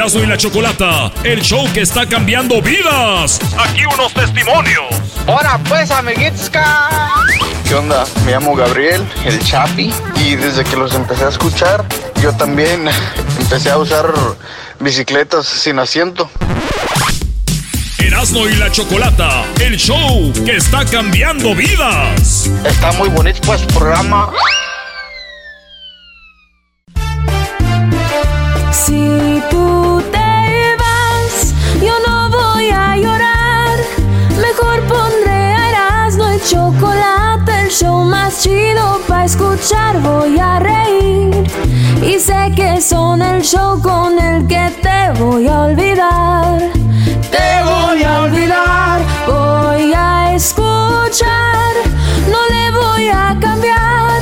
Erasmo y la Chocolata, el show que está cambiando vidas. Aquí unos testimonios. Hola pues, amiguitos. ¿Qué onda? Me llamo Gabriel, el Chapi, y desde que los empecé a escuchar, yo también empecé a usar bicicletas sin asiento. Erasmo y la Chocolata, el show que está cambiando vidas. Está muy bonito pues programa. Si tú te vas, yo no voy a llorar. Mejor pondré a Erasmo y chocolate, el show más chido para escuchar. Voy a reír y sé que son el show con el que te voy a olvidar. Te voy a olvidar, voy a escuchar, no le voy a cambiar.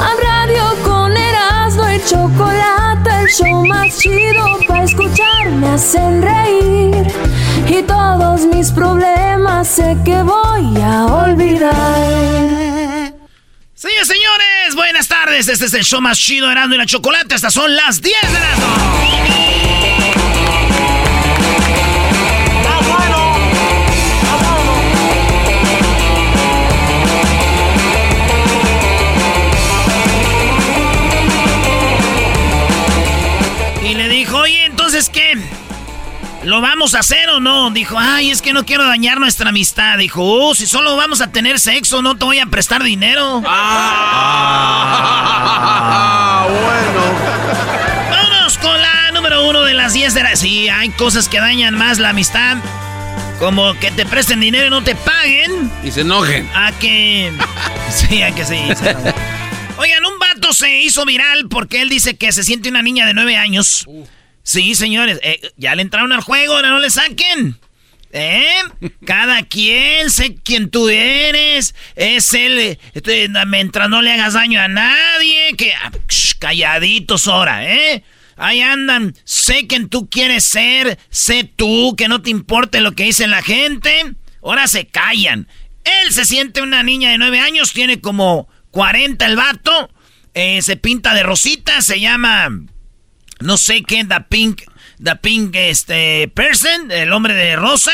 A radio con Erasmo y chocolate, show más chido para escuchar. Me hacen reír y todos mis problemas sé que voy a olvidar. Señores, señores, buenas tardes. Este es el show más chido Erasmo y la chocolate. Estas son las 10 de la Y ¿Lo vamos a hacer o no? Dijo, ay, es que no quiero dañar nuestra amistad. Dijo, oh, si solo vamos a tener sexo, no te voy a prestar dinero. Ah, bueno. Vámonos con la número uno de las 10 de la... Sí, hay cosas que dañan más la amistad. Como que te presten dinero y no te paguen. Y se enojen. A que... Sí, a que sí. se. Oigan, un vato se hizo viral porque él dice que se siente una niña de 9 años. Sí, señores, eh, ya le entraron al juego, ahora no le saquen. ¿Eh? Cada quien, sé quién tú eres. Es él. este, mientras no le hagas daño a nadie. Que. ah, calladitos ahora, ¿eh? Ahí andan. Sé quién tú quieres ser. Sé tú, que no te importe lo que dice la gente. Ahora se callan. Él se siente una niña de nueve años. Tiene como 40 el vato. eh, se pinta de rosita. Se llama no sé qué, The Pink, The Pink, este, Person, el hombre de rosa.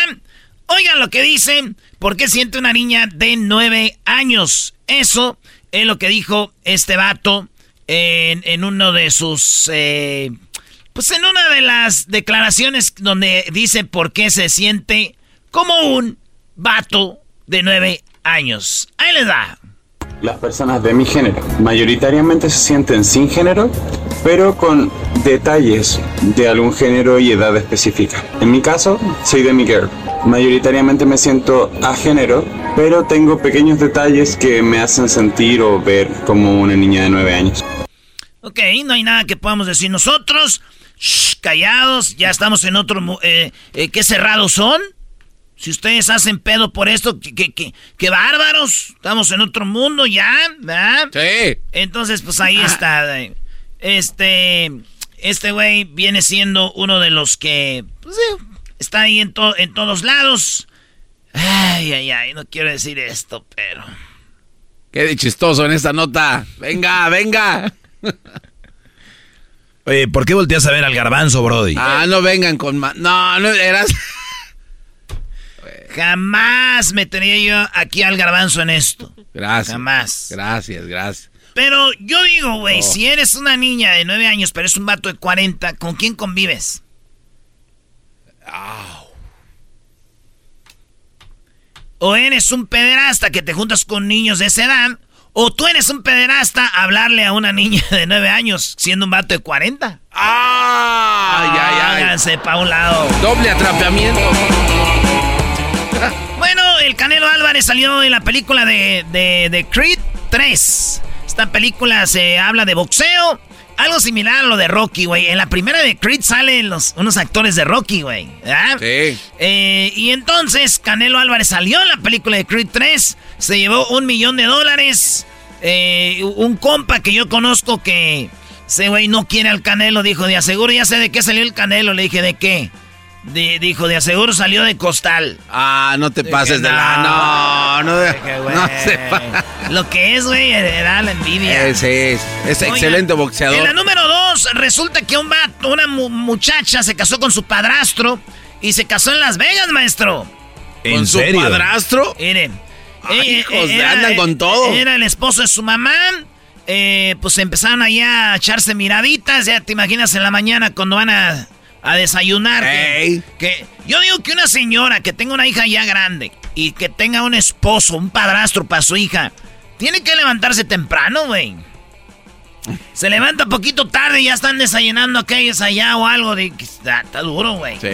Oigan lo que dice, ¿por qué siente una niña de nueve años? Eso es lo que dijo este vato en, en uno de sus, eh, pues en una de las declaraciones donde dice por qué se siente como un vato de nueve años. Ahí les da. Las personas de mi género mayoritariamente se sienten sin género, pero con detalles de algún género y edad específica. En mi caso, soy de mi girl. Mayoritariamente me siento a género, pero tengo pequeños detalles que me hacen sentir o ver como una niña de 9 años. Ok, no hay nada que podamos decir nosotros. Shh, callados, ya estamos en otro... Eh, eh, ¿Qué cerrados son? Si ustedes hacen pedo por esto, qué, qué, qué- qué bárbaros. Estamos en otro mundo ya, ¿verdad? Sí. Entonces, pues ahí está. eh. Este... Este güey viene siendo uno de los que... Pues, sí, está ahí en, to- en todos lados. Ay, ay, ay, no quiero decir esto, pero... Qué de chistoso en esta nota. Venga, venga. Oye, ¿por qué volteas a ver al garbanzo, Brody? Ah, no vengan con más. No, no eras. Jamás metería yo aquí al garbanzo en esto. Gracias. Jamás. Gracias, gracias. Pero yo digo, güey, si eres una niña de 9 años, pero es un vato de 40, ¿con quién convives? O eres un pederasta que te juntas con niños de esa edad, o tú eres un pederasta a hablarle a una niña de 9 años siendo un vato de 40. ¡Ah! Ay, ay, ay. Háganse pa' un lado. Doble atrapamiento. Bueno, el Canelo Álvarez salió en la película de, de, de Creed 3. Esta película se habla de boxeo. Algo similar a lo de Rocky, güey. En la primera de Creed salen los, unos actores de Rocky, güey. Sí. Eh, y entonces Canelo Álvarez salió en la película de Creed 3. Se llevó un millón de dólares. Eh, un compa que yo conozco que ese güey no quiere al Canelo. Dijo, de aseguro ya sé de qué salió el Canelo. Le dije, ¿de qué? De- dijo, de aseguro salió de costal. Ah, no te pases de la. No, no, de- no se Lo que es, güey, era la envidia. Ese es, es Oigan, excelente En la boxeador. número dos, resulta que un vato, una mu- muchacha se casó con su padrastro y se casó en Las Vegas, maestro. ¿En ¿Con su serio? padrastro? Miren. Ay, eh, hijos, eh, andan con todo. Era el esposo de su mamá. eh, pues empezaron allá a echarse miraditas. Ya te imaginas en la mañana cuando van a, a desayunar. que- yo digo que una señora que tenga una hija ya grande y que tenga un esposo, un padrastro para su hija, tiene que levantarse temprano, güey. Se levanta poquito tarde y ya están desayunando aquellos allá o algo de está, está duro, güey. Sí,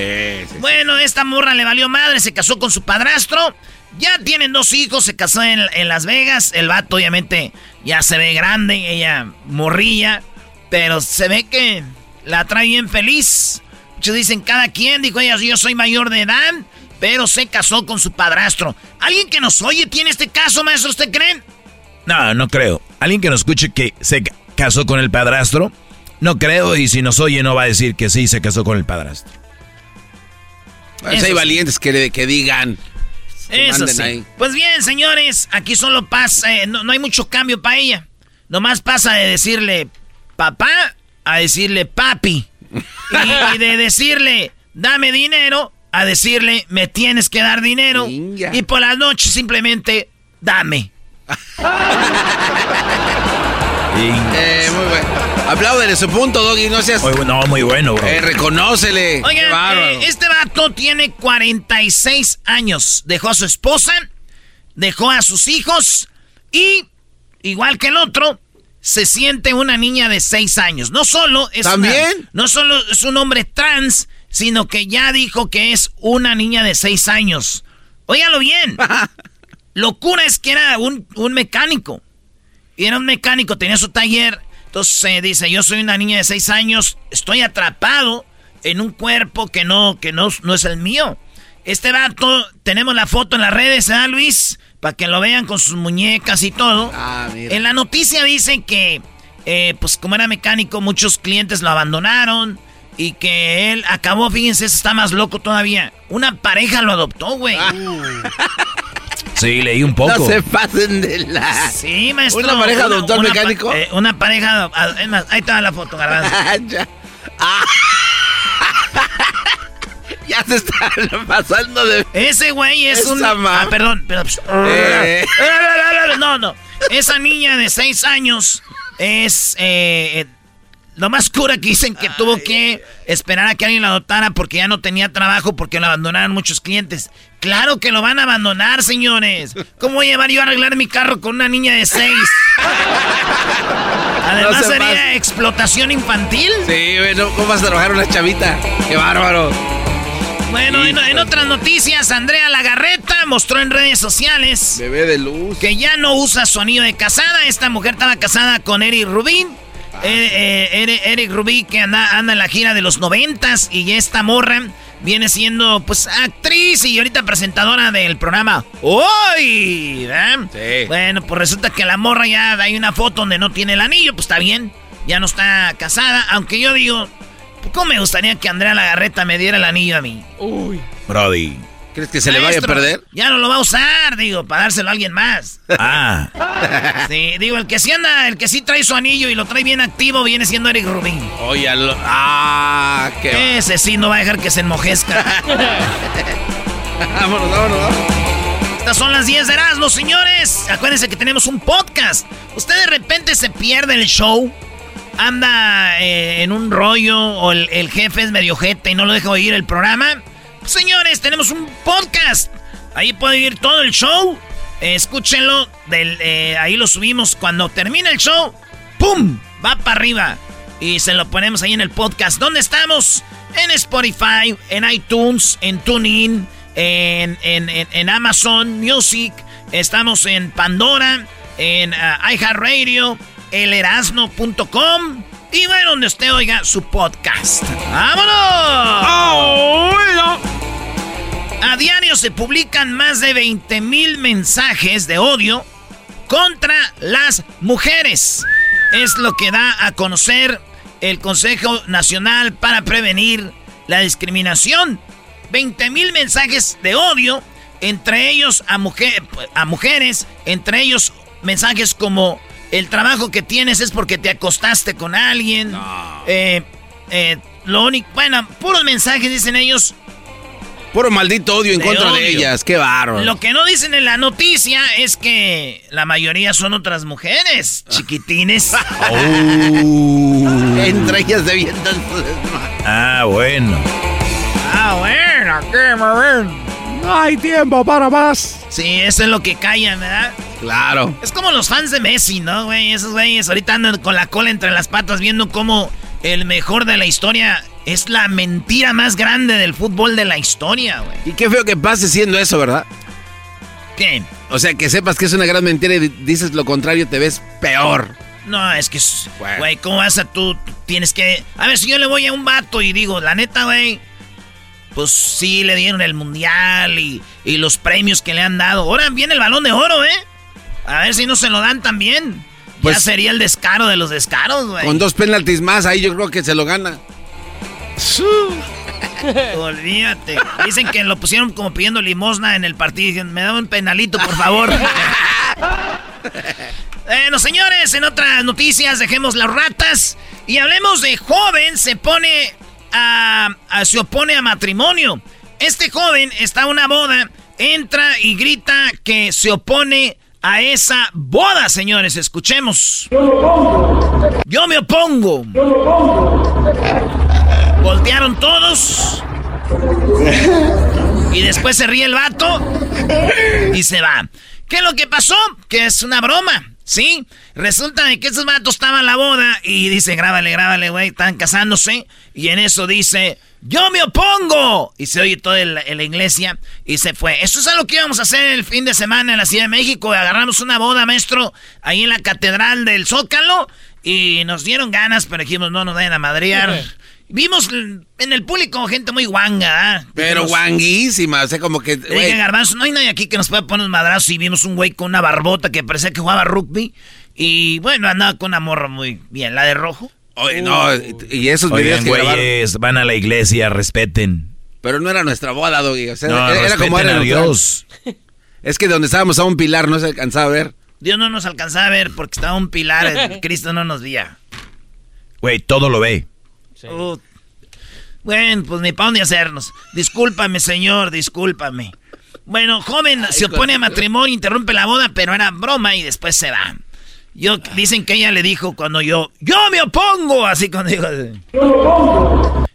sí, sí. Bueno, esta morra le valió madre, se casó con su padrastro. Ya tienen dos hijos, se casó en, en Las Vegas. El vato obviamente ya se ve grande, ella morrilla. Pero se ve que la trae bien feliz. Muchos dicen cada quien, dijo ella, yo soy mayor de edad, pero se casó con su padrastro. ¿Alguien que nos oye tiene este caso, maestro, usted creen? No, no creo. Alguien que nos escuche que se ca- casó con el padrastro, no creo. Y si nos oye, no va a decir que sí se casó con el padrastro. Pues Eso hay sí. valientes que, que digan. que Eso manden sí. ahí. Pues bien, señores, aquí solo pasa, eh, no, no hay mucho cambio para ella. Nomás pasa de decirle papá a decirle papi. Y, de decirle dame dinero a decirle me tienes que dar dinero. Inga. Y por las noches simplemente dame. Eh, muy bueno. Apláudele su punto, Doggy. No seas. Muy no, muy bueno, bro. Eh, reconócele. Oigan, eh, este vato tiene 46 años. Dejó a su esposa, dejó a sus hijos y, igual que el otro, se siente una niña de 6 años. No solo es una- ¿También? no solo es un hombre trans, sino que ya dijo que es una niña de 6 años. Óigalo bien. Locura es que era un, un mecánico. Y era un mecánico, tenía su taller. Entonces eh, dice, yo soy una niña de 6 años, estoy atrapado en un cuerpo que no, que no, no es el mío. Este vato, tenemos la foto en las redes, ¿eh, Luis? Para que lo vean con sus muñecas y todo. Ah, mira. En la noticia dicen que, eh, pues como era mecánico, muchos clientes lo abandonaron. Y que él acabó, fíjense, está más loco todavía. Una pareja lo adoptó, güey. Sí, leí un poco. No se pasen de la. Sí, maestro. ¿Una pareja adoptó al una mecánico? pa- eh, una pareja. ah, es más, ahí está la foto, garbanzo. ya. Ah. Ya se están pasando de. Ese güey es Esa un. Ah, perdón. pero- Eh. No, no. Esa niña de seis años es. eh, eh, lo más cura que dicen que tuvo que esperar a que alguien la adoptara porque ya no tenía trabajo porque lo abandonaron muchos clientes. Claro que lo van a abandonar, señores. ¿Cómo voy a llevar yo a arreglar mi carro con una niña de seis? Además No sería explotación infantil. Sí, bueno, ¿cómo vas a trabajar una chavita? ¡Qué bárbaro! Bueno, en, en otras noticias, Andrea Lagarreta mostró en redes sociales Bebé de luz. que ya no usa su anillo de casada. Esta mujer estaba casada con Eric Rubin. Eh, eh, Eric, Rubin que anda, anda en la gira de los noventas y esta morra viene siendo pues actriz y ahorita presentadora del programa Hoy. Bueno, pues resulta que la morra ya hay una foto donde no tiene el anillo, pues está bien. Ya no está casada, aunque yo digo, ¿cómo me gustaría que Andrea Lagarreta me diera el anillo a mí? Brody. ¿Crees que se le vaya a perder? Ya no lo va a usar, digo, para dárselo a alguien más. Ah, Sí, digo, el que sí anda, el que sí trae su anillo y lo trae bien activo viene siendo Eric Rubin. Oye, lo... ¡Ah! ¡Qué Ese sí no va a dejar que se enmojezca. Vámonos, vámonos, vámonos. Estas son las 10 de Erasmus, señores. Acuérdense que tenemos un podcast. Usted de repente se pierde el show, anda eh, en un rollo o el, jefe es medio jete y no lo deja oír el programa. Señores, tenemos un podcast. Ahí puede oír todo el show. escúchenlo. Eh, ahí lo subimos. Cuando termine el show, ¡pum! Va para arriba. Y se lo ponemos ahí en el podcast. ¿Dónde estamos? En Spotify, en iTunes, en TuneIn, en, en, Amazon Music. Estamos en Pandora, en uh, iHeartRadio, elerasno.com. Y bueno, donde usted oiga su podcast. ¡Vámonos! A diario se publican más de 20 mil mensajes de odio contra las mujeres. Es lo que da a conocer el Consejo Nacional para Prevenir la Discriminación. 20 mil mensajes de odio, entre ellos a, a mujeres, entre ellos mensajes como el trabajo que tienes es porque te acostaste con alguien. Eh, eh, lo único, bueno, puros mensajes dicen ellos. Puro maldito odio en contra de ellas, qué barro. Lo que no dicen en la noticia es que la mayoría son otras mujeres, chiquitines. Oh. Entre ellas de bien Ah, bueno. Ah, bueno, ¿qué me No hay tiempo para más. Sí, eso es lo que callan, ¿verdad? Claro. Es como los fans de Messi, ¿no, güey? Esos güeyes ahorita andan con la cola entre las patas viendo cómo el mejor de la historia es la mentira más grande del fútbol de la historia, güey. Y qué feo que pase siendo eso, ¿verdad? ¿Qué? O sea, que sepas que es una gran mentira y dices lo contrario, te ves peor. No, es que, güey, ¿cómo vas a tú? Tienes que... A ver, si yo le voy a un vato y digo, la neta, güey, pues sí le dieron el mundial y, y los premios que le han dado. Ahora viene el balón de oro, ¿eh? A ver si no se lo dan también. Pues, ya sería el descaro de los descaros, güey. Con dos penaltis más, ahí yo creo que se lo gana. Olvídate. Dicen que lo pusieron como pidiendo limosna en el partido. me da un penalito, por favor. bueno, señores, en otras noticias, dejemos las ratas y hablemos de joven se pone a, se opone a matrimonio. Este joven está a una boda, entra y grita que se opone a esa boda, señores. Escuchemos. Yo me opongo. Yo me opongo. Voltearon todos. Y después se ríe el vato y se va. ¿Qué es lo que pasó? Que es una broma, ¿sí? Resulta de que esos vatos estaban en la boda y dice, grábale, grábale, güey, están casándose. Y en eso dice, yo me opongo. Y se oye todo en la, iglesia y se fue. Eso es algo que íbamos a hacer el fin de semana en la Ciudad de México. Agarramos una boda, maestro, ahí en la Catedral del Zócalo. Y nos dieron ganas, pero dijimos, no nos vayan a madrear. Vimos en el público gente muy guanga, ¿ah? Pero guanguísima, o sea, como que... Oye, Garbanzo, no hay nadie aquí que nos pueda poner un madrazo y vimos un güey con una barbota que parecía que jugaba rugby. Y bueno, andaba con una morra muy bien, la de rojo. Oye, no, y esos videos que van a la iglesia, respeten. Pero no era nuestra boda, Doggy. O sea, no, era como era a Dios. Es que donde estábamos a un pilar no se alcanzaba a ver. Dios no nos alcanzaba a ver porque estaba un pilar, Cristo no nos veía. Güey, todo lo ve. Bueno, pues ni para dónde hacernos. Discúlpame, señor, discúlpame. Bueno, joven se opone a matrimonio, interrumpe la boda, pero era broma y después se va. Yo, dicen que ella le dijo cuando yo, yo me opongo, así cuando dijo,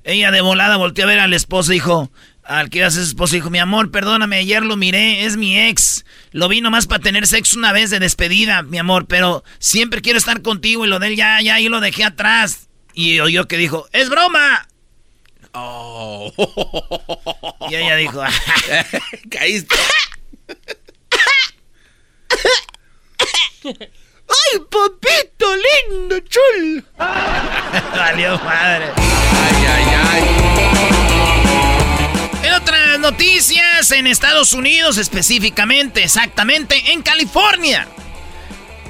ella de volada volteó a ver al esposo y dijo, al que iba a ser esposo, dijo, mi amor, perdóname, ayer lo miré, es mi ex. Lo vi nomás para tener sexo una vez de despedida, mi amor, pero siempre quiero estar contigo y lo de él ya, ya, yo lo dejé atrás. Y oyó que dijo, es broma. Oh. Y ella dijo, caíste. ¡Ay, papito lindo, chul! Valió madre. Ay, ay, ay. En otras noticias, en Estados Unidos específicamente, exactamente, en California.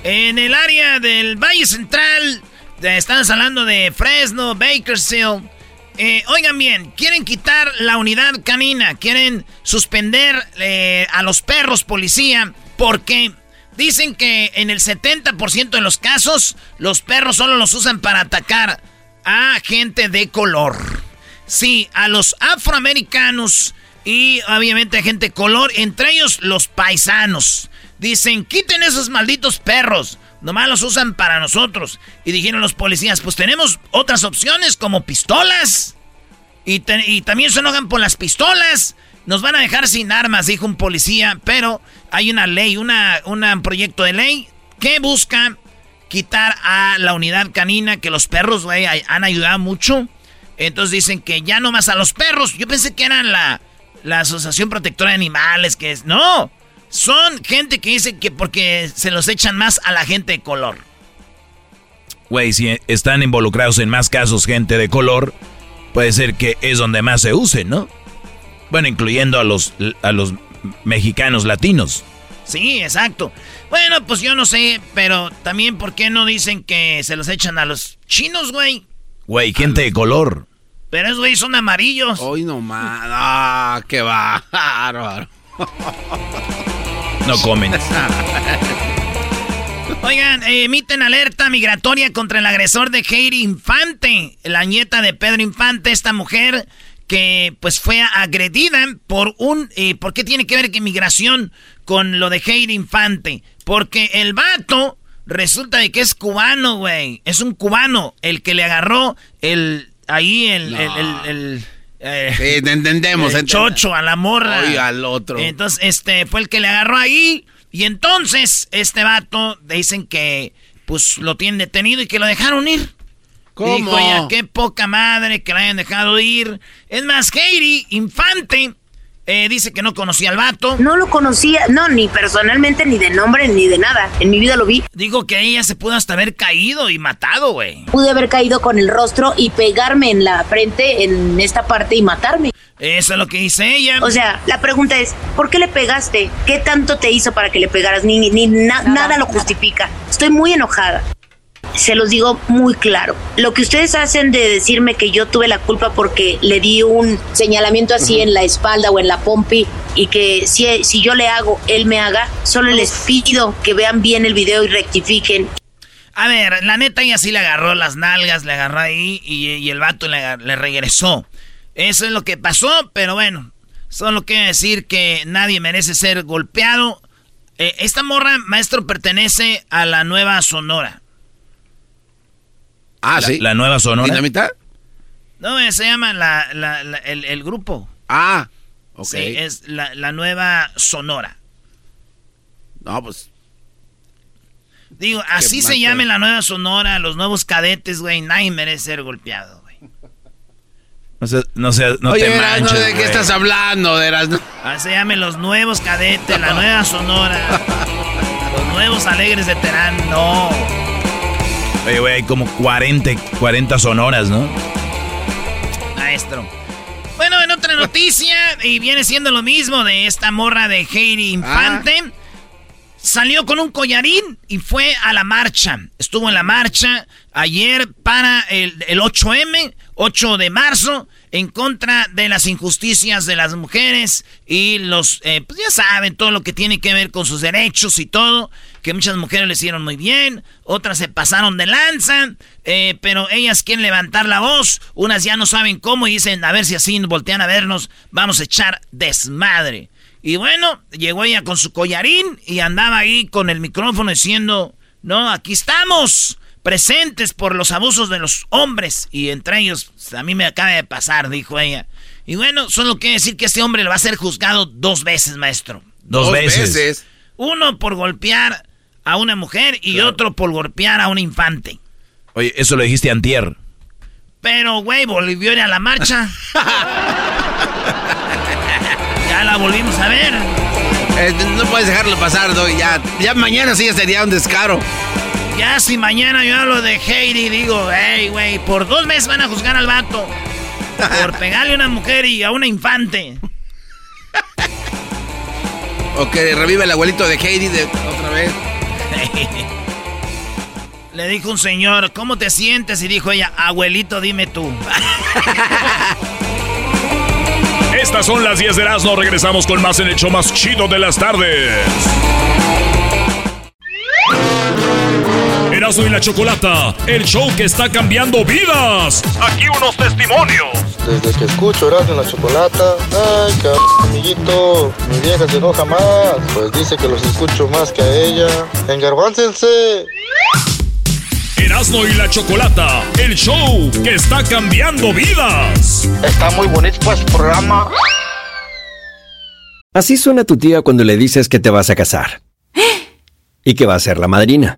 En el área del Valle Central, están hablando de Fresno, Bakersfield. Eh, oigan bien, quieren quitar la unidad canina, quieren suspender eh, a los perros policía porque Dicen que en el 70% de los casos, los perros solo los usan para atacar a gente de color. Sí, a los afroamericanos y obviamente a gente de color, entre ellos los paisanos. Dicen, quiten esos malditos perros. Nomás los usan para nosotros. Y dijeron los policías, pues tenemos otras opciones como pistolas. Y, también se enojan por las pistolas. Nos van a dejar sin armas, dijo un policía. Pero hay una ley, un proyecto de ley que busca quitar a la unidad canina, que los perros, güey, han ayudado mucho. Entonces dicen que ya no más a los perros. Yo pensé que eran la, la Asociación Protectora de Animales, que es... No, son gente que dice que porque se los echan más a la gente de color. Güey, si están involucrados en más casos gente de color, puede ser que es donde más se use, ¿no? Bueno, incluyendo a los, a los mexicanos latinos. Sí, exacto. Bueno, pues yo no sé, pero también, ¿por qué no dicen que se los echan a los chinos, güey? Güey, gente de color. Pero esos güey son amarillos. Hoy nomás. Ah, qué bárbaro. No comen. Oigan, emiten alerta migratoria contra el agresor de Heidi Infante, la nieta de Pedro Infante, esta mujer que pues fue agredida por un... Eh, ¿Por qué tiene que ver que migración con lo de Heidi Infante? Porque el vato resulta de que es cubano, güey. Es un cubano el que le agarró el... Ahí el... el, eh, entendemos, el chocho a la morra. Y al otro. Entonces, este, fue el que le agarró ahí. Y entonces, este vato, dicen que, pues, lo tienen detenido y que lo dejaron ir. ¿Cómo? Dijo ella, qué poca madre que la hayan dejado ir. Es más, Katie, infante, eh, dice que no conocía al vato. No lo conocía, no, ni personalmente, ni de nombre, ni de nada. En mi vida lo vi. Digo que ella se pudo hasta haber caído y matado, güey. Pude haber caído con el rostro y pegarme en la frente, en esta parte, y matarme. Eso es lo que dice ella. O sea, la pregunta es, ¿por qué le pegaste? ¿Qué tanto te hizo para que le pegaras? Ni, ni nada lo justifica. Estoy muy enojada se los digo muy claro. Lo que ustedes hacen de decirme que yo tuve la culpa porque le di un señalamiento así en la espalda o en la pompi y que si, si yo le hago, él me haga, solo les pido que vean bien el video y rectifiquen. A ver, la neta ella sí le agarró las nalgas, le agarró ahí y, el vato le, regresó. Eso es lo que pasó, pero bueno, solo quiero decir que nadie merece ser golpeado. Eh, esta morra, maestro, pertenece a la nueva Sonora. Ah, sí. La nueva Sonora. ¿Dinamita? No, se llama la, el, grupo. Ah, ok. Sí, es la, nueva Sonora. No, pues. Digo, así se llama la nueva Sonora, los nuevos cadetes, güey. Nadie merece ser golpeado, güey. No sé, no sé, no Oye, te manches, ¿de qué estás hablando, Eras? Así se llaman los nuevos cadetes, la nueva Sonora. los nuevos alegres de Terán, no. Oye, güey, hay como 40, 40 sonoras, ¿no? Maestro. Bueno, en otra noticia, y viene siendo lo mismo de esta morra de Heidi Infante. Ah. Salió con un collarín y fue a la marcha. Estuvo en la marcha ayer para el, el 8M, 8 de marzo, en contra de las injusticias de las mujeres y los, eh, pues ya saben, todo lo que tiene que ver con sus derechos y todo que muchas mujeres le hicieron muy bien, otras se pasaron de lanza, eh, pero ellas quieren levantar la voz, unas ya no saben cómo y dicen, a ver si así voltean a vernos, vamos a echar desmadre. Y bueno, llegó ella con su collarín y andaba ahí con el micrófono diciendo, no, aquí estamos, presentes por los abusos de los hombres. Y entre ellos, a mí me acaba de pasar, dijo ella. Y bueno, solo quiere decir que este hombre le va a ser juzgado dos veces, maestro. Dos, veces. Uno por golpear a una mujer y otro por golpear a un infante. Oye, eso lo dijiste antier. Pero, güey, volvió a ir a la marcha. ya la volvimos a ver. Eh, no puedes dejarlo pasar, Doy. Ya, ya mañana sí sería un descaro. Ya si mañana yo hablo de Heidi, digo, hey, güey, por dos meses van a juzgar al vato. Por pegarle a una mujer y a una infante. o que revive el abuelito de Heidi de otra vez. Le dijo un señor, ¿cómo te sientes? Y dijo ella, abuelito, dime tú. Estas son las 10 de Erasmo. Regresamos con más en el show más chido de las tardes. Erasmo y la Chocolata, el show que está cambiando vidas. Aquí unos testimonios. Desde que escucho Erasmo y la Chocolata, ay, cabrón, amiguito, mi vieja se enoja más. Pues dice que los escucho más que a ella. Engarbáncense. Erasmo y la Chocolata, el show que está cambiando vidas. Está muy bonito pues programa. Así suena tu tía cuando le dices que te vas a casar. Y que va a ser la madrina.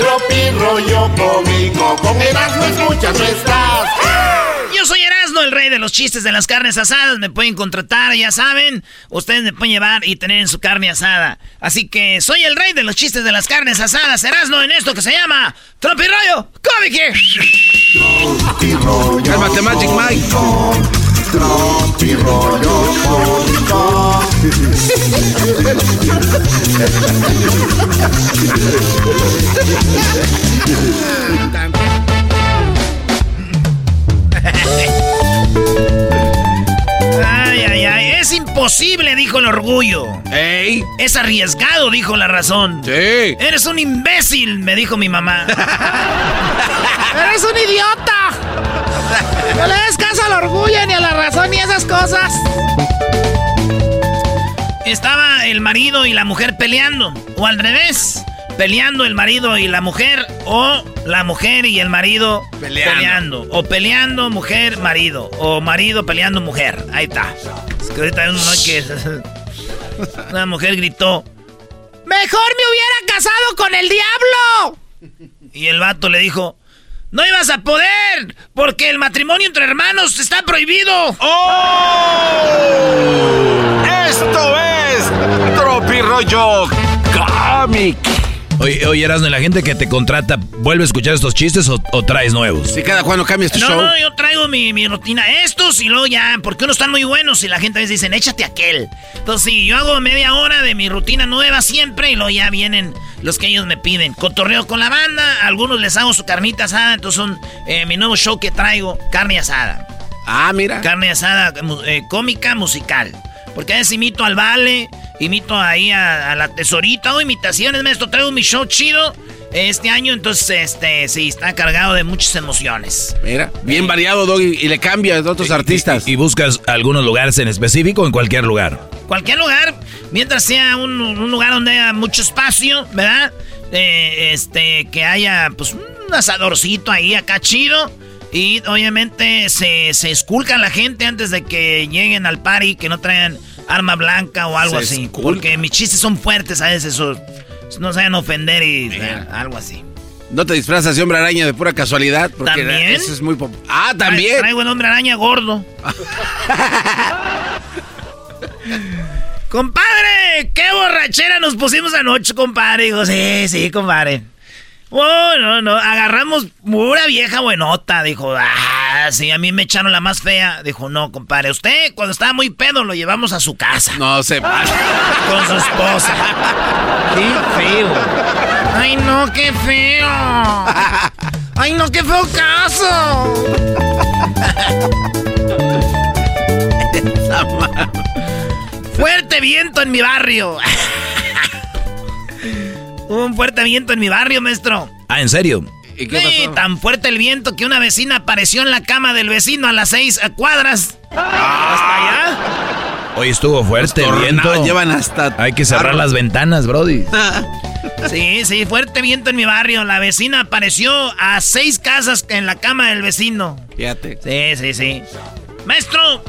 Tropi rollo cómico, con Erasmo escuchas no estás. Yo soy Erasmo, el rey de los chistes de las carnes asadas. Me pueden contratar, ya saben. Ustedes me pueden llevar y tener en su carne asada. Así que soy el rey de los chistes de las carnes asadas. Erasmo en esto que se llama Tropi rollo cómico. Tropi rollo Cálmate, Magic Mike. Tropi rollo cómico. Ay, ay, ay. Es imposible, dijo el orgullo. ¡Ey! Es arriesgado, dijo la razón. Sí. Eres un imbécil, me dijo mi mamá. ¡Eres un idiota! No le des caso al orgullo, ni a la razón, ni a esas cosas. Estaba el marido y la mujer peleando. O al revés. Peleando el marido y la mujer. O la mujer y el marido Peleando. peleando. O peleando mujer, marido. O marido peleando mujer. Ahí está. Es que ahorita hay uno que... Una mujer gritó. ¡Mejor me hubiera casado con el diablo! Y el vato le dijo, no ibas a poder, porque el matrimonio entre hermanos está prohibido. Esto es Tropi Rollo Comic. Oye, oye, Erasmo, ¿y la gente que te contrata vuelve a escuchar estos chistes o, o traes nuevos? Si cada cuando cambias tu No, show. no, yo traigo mi, mi rutina estos y luego ya, porque unos están muy buenos y la gente a veces dicen, échate aquel. Entonces sí, yo hago media hora de mi rutina nueva siempre y luego ya vienen los que ellos me piden. Cotorreo con la banda, a algunos les hago su carnita asada, entonces son eh, mi nuevo show que traigo, carne asada. Ah, mira. Carne asada mu- eh, cómica musical. Porque a veces imito al Vale, imito ahí a, a la tesorita, hago imitaciones, maestro, traigo mi show chido este año, entonces este sí, está cargado de muchas emociones. Mira, bien variado, Doggy, y le cambia de otros artistas. ¿Y buscas algunos lugares en específico o en cualquier lugar? Cualquier lugar, mientras sea un, un lugar donde haya mucho espacio, ¿verdad? Eh, este, que haya pues un asadorcito ahí acá chido. Y obviamente se, se esculca la gente antes de que lleguen al party, que no traigan arma blanca o algo Se así. esculca. Porque mis chistes son fuertes a veces, o no a ofender y algo así. No te disfrazas de hombre araña de pura casualidad, porque ¿También? eso es muy pop- Ah, Tra- también. Traigo el hombre araña gordo. compadre, qué borrachera nos pusimos anoche, compadre. Digo, sí, sí, compadre. Oh, no, no, agarramos pura vieja buenota. Dijo, ah, sí, a mí me echaron la más fea. Dijo, no, compadre, usted cuando estaba muy pedo lo llevamos a su casa. No se pasa. Con su esposa. Qué feo. Ay, no, qué feo. Ay, no, qué feo caso. Fuerte viento en mi barrio. Hubo un fuerte viento en mi barrio, maestro. Ah, ¿en serio? ¿Y qué Sí, pasó? tan fuerte el viento que una vecina apareció en la cama del vecino a las seis a cuadras. Hasta allá. Hoy estuvo fuerte el viento. llevan hasta... Hay que cerrar las ventanas, Brody. Sí, sí, fuerte viento en mi barrio. La vecina apareció a seis casas en la cama del vecino. Fíjate. Sí, sí, sí. Maestro,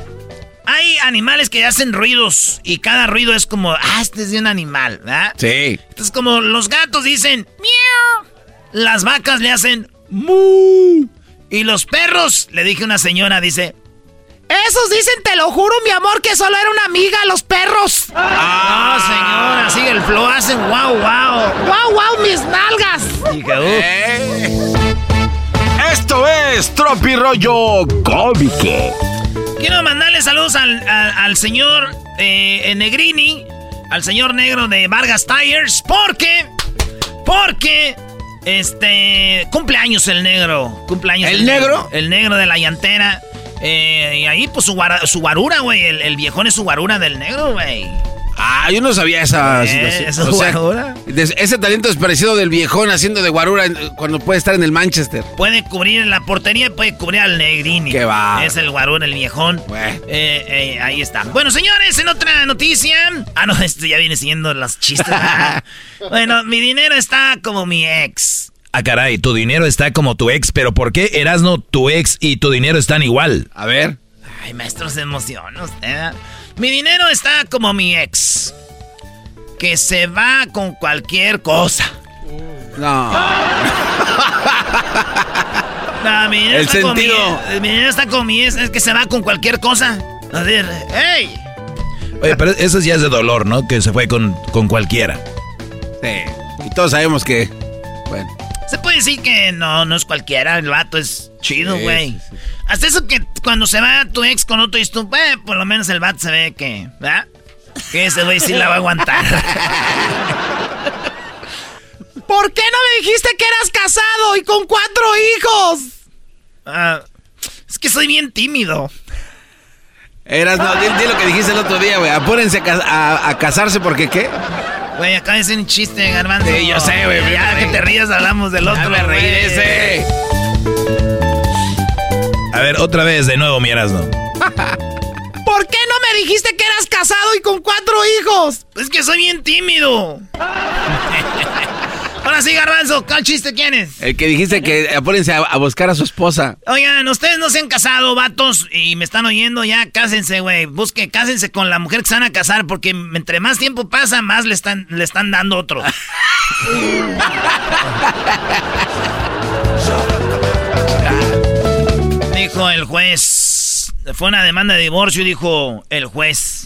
hay animales que hacen ruidos y cada ruido es como, ah, este es de un animal, ¿verdad? Sí. Entonces, como los gatos dicen, miau, las vacas le hacen, mu. Y los perros, le dije a una señora, dice, Esos dicen, te lo juro, mi amor, que solo era una amiga, los perros. ah, señora, sigue el flow, hacen wow, wow. ¡Wow, wow, mis nalgas! Dije, "Uh". Esto es Tropi Rollo Cómico. Quiero mandarle saludos al, al- al señor eh, Negrini, al señor negro de Vargas Tires, porque, porque, este, cumpleaños el negro, cumpleaños. ¿El negro? El negro de la llantera. Eh, y ahí, pues, su guarura, güey, el, el viejón es su guarura del negro, güey. Ah, yo no sabía esa Eh, situación. ¿eso es O sea, ese talento desparecido del viejón haciendo de guarura en- cuando puede estar en el Manchester. Puede cubrir la portería, puede cubrir al Negrini. Qué va. Es el guarura, el viejón. Eh, eh, ahí está. Bueno, señores, en otra noticia. Ah, no, esto ya viene siendo las chistes. bueno, mi dinero está como mi ex. Ah, caray, tu dinero está como tu ex, pero ¿por qué Erasno, tu ex y tu dinero están igual? A ver. Ay, maestro, se emociona usted. Mi dinero está como mi ex. Que se va con cualquier cosa. No. No, mi dinero El está con sentido. mi, mi dinero está con mi ex. Es que se va con cualquier cosa. A ver, ¡hey! Oye, pero eso ya es de dolor, ¿no? Que se fue con, con cualquiera. Sí. Y todos sabemos que. Bueno. Se puede decir que no, no es cualquiera, el vato es chido, güey. sí, sí. Hasta eso que cuando se va tu ex con otro y tú, eh, por lo menos el vato se ve que, ¿verdad? Que ese güey sí la va a aguantar. ¿Por qué no me dijiste que eras casado y con cuatro hijos? Ah, es que soy bien tímido. Eras, no, di, di lo que dijiste el otro día, güey. Apúrense a- a casarse porque qué. Güey, de ser un chiste, Garbanzo. Sí, yo sé, güey, Ya reí. que te rías, hablamos del otro. me reí ese. A ver, otra vez de nuevo, mi Erasno. ¿Por qué no me dijiste que eras casado y con cuatro hijos? Es que soy bien tímido. Ahora sí, Garbanzo, ¿cuál chiste quién es? El que dijiste que apúrense a, a buscar a su esposa. Oigan, ustedes no se han casado, vatos, y me están oyendo ya, cásense, güey. Busque, cásense con la mujer que se van a casar, porque entre más tiempo pasa, más le están, le están dando otro. dijo el juez. Fue una demanda de divorcio y dijo el juez.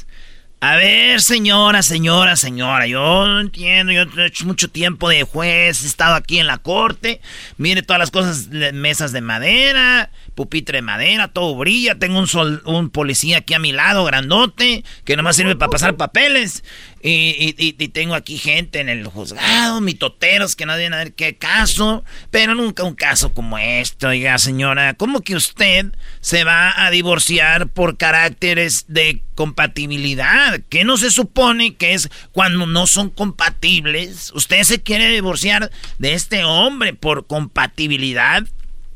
A ver, señora, señora, señora, yo entiendo, yo he hecho mucho tiempo de juez, he estado aquí en la corte, mire todas las cosas, mesas de madera, pupitre de madera, todo brilla, tengo un, sol- un policía aquí a mi lado, grandote, que nomás sirve para pasar papeles, y, y- y- y tengo aquí gente en el juzgado, mitoteros que no deben ver qué caso, pero nunca un caso como esto, oiga señora, ¿cómo que usted se va a divorciar por caracteres de compatibilidad? ¿Qué no se supone que es cuando no son compatibles? ¿Usted se quiere divorciar de este hombre por compatibilidad?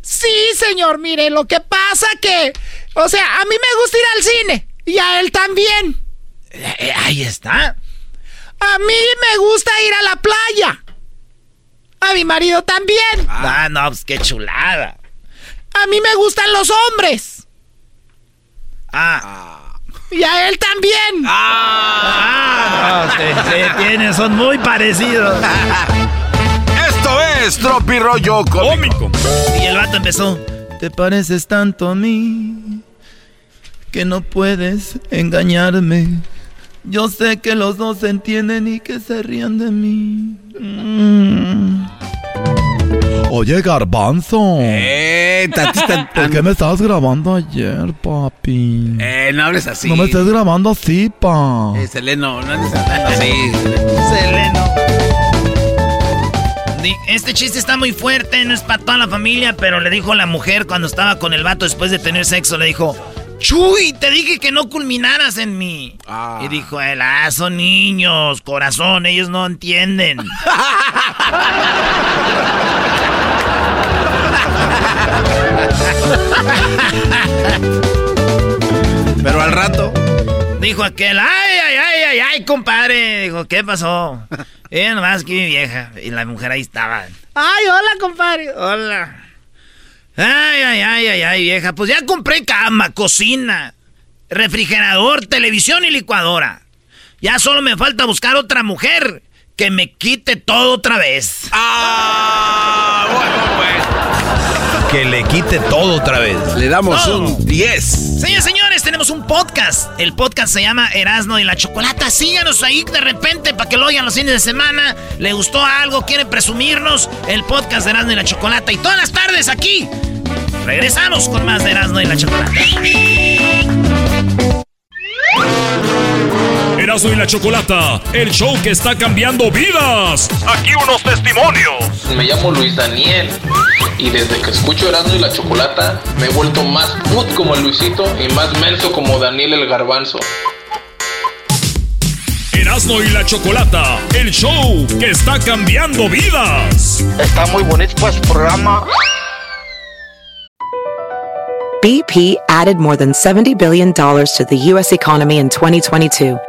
Sí, señor, mire, lo que pasa que... O sea, a mí me gusta ir al cine. Y a él también. Eh, ahí está. A mí me gusta ir a la playa. A mi marido también. Ah, no, pues qué chulada. A mí me gustan los hombres. Ah. Y a él también. Ah, no, sí, sí, tiene, son muy parecidos. Es Tropi Rollo Cómico. Y el vato empezó. Te pareces tanto a mí que no puedes engañarme. Yo sé que los dos se entienden y que se rían de mí. Mm. Oye, Garbanzo. Eh, ¿Por qué me estabas grabando ayer, papi? Eh, no hables así. No me estés grabando así, pa. Eh, Seleno, no andes hablando así. Seleno. Este chiste está muy fuerte, no es para toda la familia, pero le dijo la mujer cuando estaba con el vato después de tener sexo, le dijo, Chuy, te dije que no culminaras en mí. Y dijo él, ah, son niños, corazón, ellos no entienden. Pero al rato. Dijo aquel, ay, ay, ay, ay, ay, compadre. Dijo, ¿qué pasó? Ella nomás que mi vieja. Y la mujer ahí estaba. Ay, hola, compadre. Hola. Ay, ay, ay, ay, ay, vieja. Pues ya compré cama, cocina, refrigerador, televisión y licuadora. Ya solo me falta buscar otra mujer que me quite todo otra vez. Ah, bueno, pues. Que le quite todo otra vez. Le damos Todo. un 10. Señores, tenemos un podcast. El podcast se llama Erasno y la Chocolata. Síganos ahí de repente para que lo oigan los fines de semana. ¿Le gustó algo? ¿Quiere presumirnos? El podcast de Erasno y la Chocolata. Y todas las tardes aquí. Regresamos con más de Erasno y la Chocolata. Erasmo y la Chocolata, el show que está cambiando vidas. Aquí unos testimonios. Me llamo Luis Daniel y desde que escucho Erasmo y la Chocolata me he vuelto más put como el Luisito y más menso como Daniel el Garbanzo. Erasmo y la Chocolata, el show que está cambiando vidas. Está muy bonito pues programa. BP added more than $70 billion to the U.S. economy in 2022.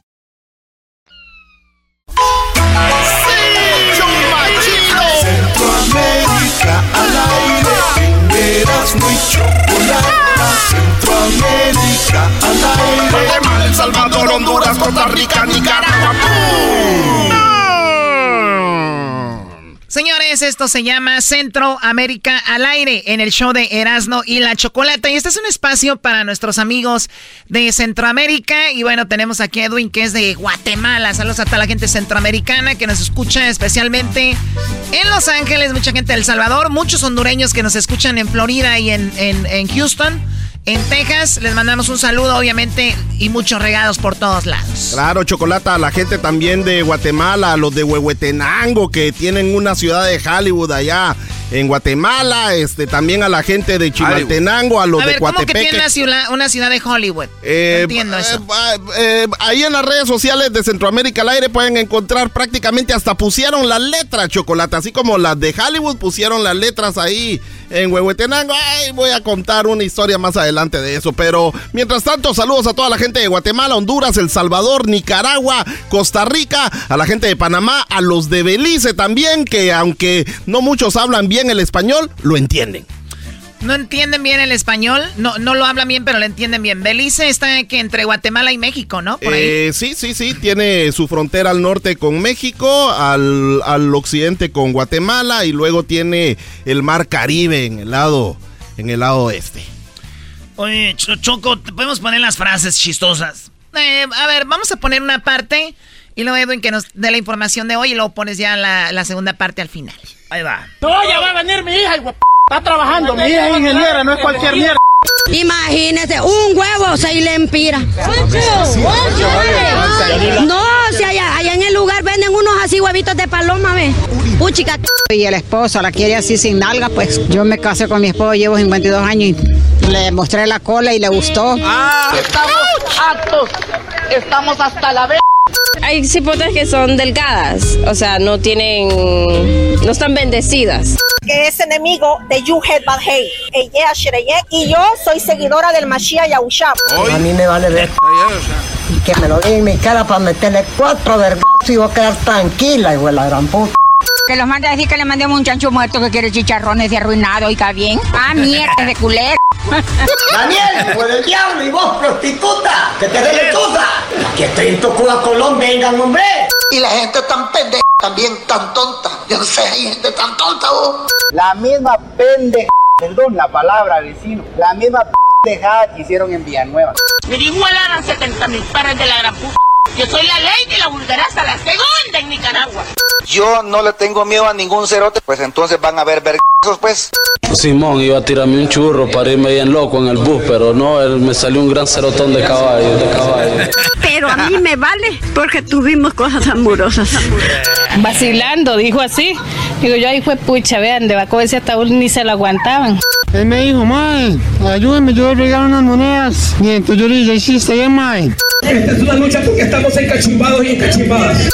Chocolata. Centroamérica al aire. Guatemala, El Salvador, Honduras, Costa Rica, Nicaragua. Señores, esto se llama Centroamérica al aire en el show de Erasno y la Chocolata. Y este es un espacio para nuestros amigos de Centroamérica. Y bueno, tenemos aquí a Edwin, que es de Guatemala. Saludos a toda la gente centroamericana que nos escucha especialmente en Los Ángeles, mucha gente de El Salvador, muchos hondureños que nos escuchan en Florida y en, en, en Houston. En Texas les mandamos un saludo, obviamente, y muchos regalos por todos lados. Claro, chocolata, a la gente también de Guatemala, a los de Huehuetenango, que tienen una ciudad de Hollywood allá en Guatemala, este, también a la gente de Chimaltenango, a los a de ver, ¿cómo que Coatepeque. tiene una ciudad, una ciudad de Hollywood? Eh, no entiendo eh, eso. eh, eh, ahí en las redes sociales de Centroamérica al aire pueden encontrar prácticamente hasta pusieron las letras, chocolate, así como las de Hollywood pusieron las letras ahí en Huehuetenango. Voy a contar una historia más adelante de eso, pero mientras tanto, saludos a toda la gente de Guatemala, Honduras, El Salvador, Nicaragua, Costa Rica, a la gente de Panamá, a los de Belice también, que aunque no muchos hablan bien el español, lo entienden. No entienden bien el español, no, no lo hablan bien, pero lo entienden bien. Belice está que entre Guatemala y México, ¿no? Por ahí. Eh, sí, sí, sí, tiene su frontera al norte con México, al, al occidente con Guatemala y luego tiene el mar Caribe en el lado, en el lado oeste. Oye, Cho- Choco, ¿te podemos poner las frases chistosas? Eh, a ver, vamos a poner una parte y luego Edwin que nos dé la información de hoy y luego pones ya la, la segunda parte al final. Ahí va. No, ya va a venir mi hija, Está trabajando, mi hija es ingeniera, no es cualquier mierda. Imagínese, un huevo se le empira. No, si allá, allá en el lugar venden unos así huevitos de paloma, ve. Puchica. Y el esposo la quiere así sin nalga, pues yo me casé con mi esposo, llevo 52 años y le mostré la cola y le gustó. Estamos hartos. Estamos hasta la vez. Hay cipotas que son delgadas, o sea, no tienen, no están bendecidas. que es enemigo de You Head Bad Hey. Ella, Shreye, y yo soy seguidora del Mashiach Yahushua. A mí me vale ver. Y que me lo diga en mi cara para meterle cuatro vergazos y voy a quedar tranquila, hijo de la gran puta. Que los manda a decir que le mandemos un chancho muerto que quiere chicharrones de arruinado, oiga bien. Ah, mierda de culero. Daniel, hijo del diablo, y vos, prostituta, que te dé lechuza. Aquí estoy en tu Cuba, Colón, vengan, hombre. Y la gente tan pendeja, también tan tonta. Yo no sé, hay gente tan tonta, vos. La misma pendeja, perdón la palabra, vecino, la misma pendejada que hicieron en Villanueva. Me igualaron 70 mil pares de la gran puta. Yo soy la ley de la vulgaraza, la segunda en Nicaragua. Yo no le tengo miedo a ningún cerote, pues entonces van a ver vergazos, pues. Simón iba a tirarme un churro para irme bien loco en el bus, pero no, él me salió un gran cerotón de caballo, de caballo. Pero a mí me vale porque tuvimos cosas amorosas. Vacilando, dijo así. Digo yo, ahí fue pucha, vean, de Baco ese ataúd ni se lo aguantaban. Él me dijo, mae, ayúdeme, yo le regalar unas monedas. Y entonces yo le dije, sí, está bien, mae. Esta es una lucha porque estamos encachumbados y encachimbadas.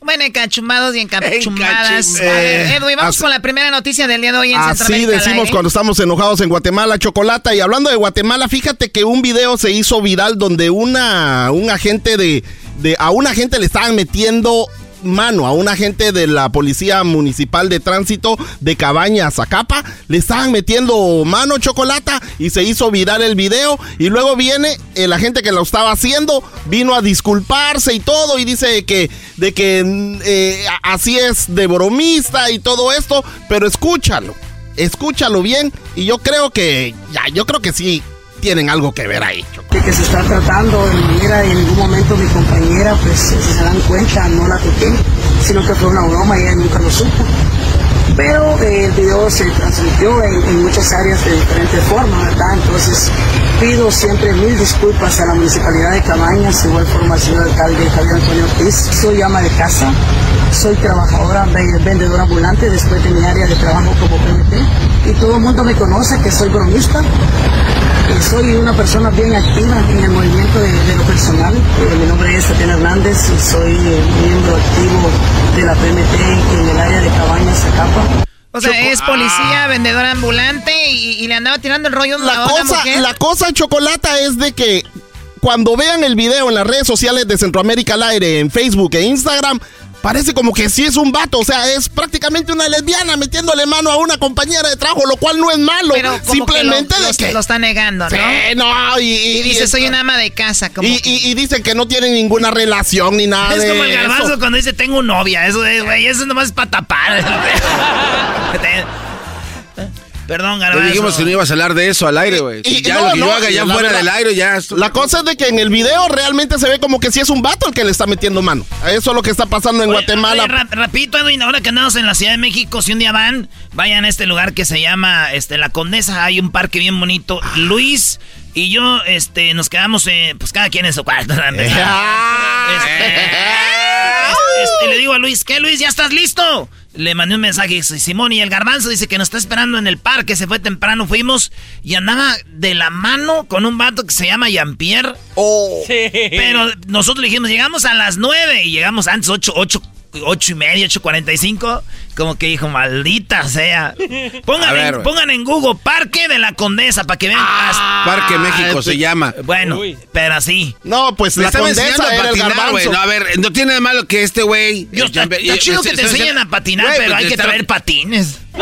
Bueno, encachumbados y encachumbadas. A eh, Edwin, vamos así- con la primera noticia del día de hoy en Así decimos aire. cuando estamos enojados en Guatemala, Chocolata. Y hablando de Guatemala, fíjate que un video se hizo viral donde una, un agente de, de- a un agente le estaban metiendo mano a un agente de la Policía Municipal de Tránsito de Cabaña, Zacapa, le estaban metiendo mano chocolata y se hizo viral el video. Y luego viene el agente que lo estaba haciendo, vino a disculparse y todo y dice que de que eh, así es de bromista y todo esto, pero escúchalo, escúchalo bien y yo creo que ya, yo creo que sí tienen algo que ver ahí. Choco. Que se está tratando de manera en ningún momento mi compañera, pues si se dan cuenta, no la toqué, sino que fue una broma y ella nunca lo supo. Pero eh, el video se transmitió en, en muchas áreas de diferentes formas, ¿verdad? Entonces pido siempre mil disculpas a la Municipalidad de Cabañas, igual forma al alcalde Javier Antonio Ortiz. Soy ama de casa, soy trabajadora, ve- vendedora ambulante después de mi área de trabajo como PMT y todo el mundo me conoce que soy bromista. Eh, soy una persona bien activa en el movimiento de, de lo personal. Eh, mi nombre es Tatiana Hernández y soy eh, miembro activo de la PMT en el área de Cabañas, Zacapa. O sea, es policía, vendedora ambulante y, y le andaba tirando el rollo a La una cosa, mujer. la cosa chocolata es de que cuando vean el video en las redes sociales de Centroamérica al aire, en Facebook e Instagram, parece como que sí es un vato. O sea, es prácticamente una lesbiana metiéndole mano a una compañera de trabajo, lo cual no es malo. Pero como Simplemente que lo, de lo- que. lo está negando, ¿no? Sí, no, y, Y dice, soy una ama de casa. Como y, y- y dicen que no tienen ninguna relación ni nada es de como el garbanzo eso. cuando dice tengo novia. Eso es, güey, eso nomás es para tapar. Perdón, Te garbanzo. dijimos que no ibas a hablar de eso al aire, güey. Y- Ya no, lo que no, yo haga ya fuera verdad- del aire, ya. esto- La cosa es de que en el video realmente se ve como que sí es un vato el que le está metiendo mano. Eso es lo que está pasando en Oye, Guatemala. oye, rap- rapidito, Edwin, ahora que andamos en la Ciudad de México, si un día van, vayan a este lugar que se llama este, La Condesa, hay un parque bien bonito. Luis y yo este, nos quedamos, eh, pues cada quien en su cuarto. ¿no? Este, le digo a Luis, ¿qué Luis? ¿Ya estás listo? Le mandé un mensaje, dice, Simón y el garbanzo dice que nos está esperando en el parque, se fue temprano, fuimos y andaba de la mano con un vato que se llama Jean-Pierre. Pero nosotros le dijimos, llegamos a las 9 y llegamos antes, 8, 8, 8 y media, 8.45. Como que dijo, maldita sea. Pongan, ver, en, pongan en Google Parque de la Condesa para que vean. hasta- Parque México se llama. Bueno, pero así. No, pues la condesa a era el patinar, garbanzo. güey. No, a ver, no tiene de malo que este güey... Yo, está, está chido que te enseñen a patinar, pero pues, hay que está- traer patines.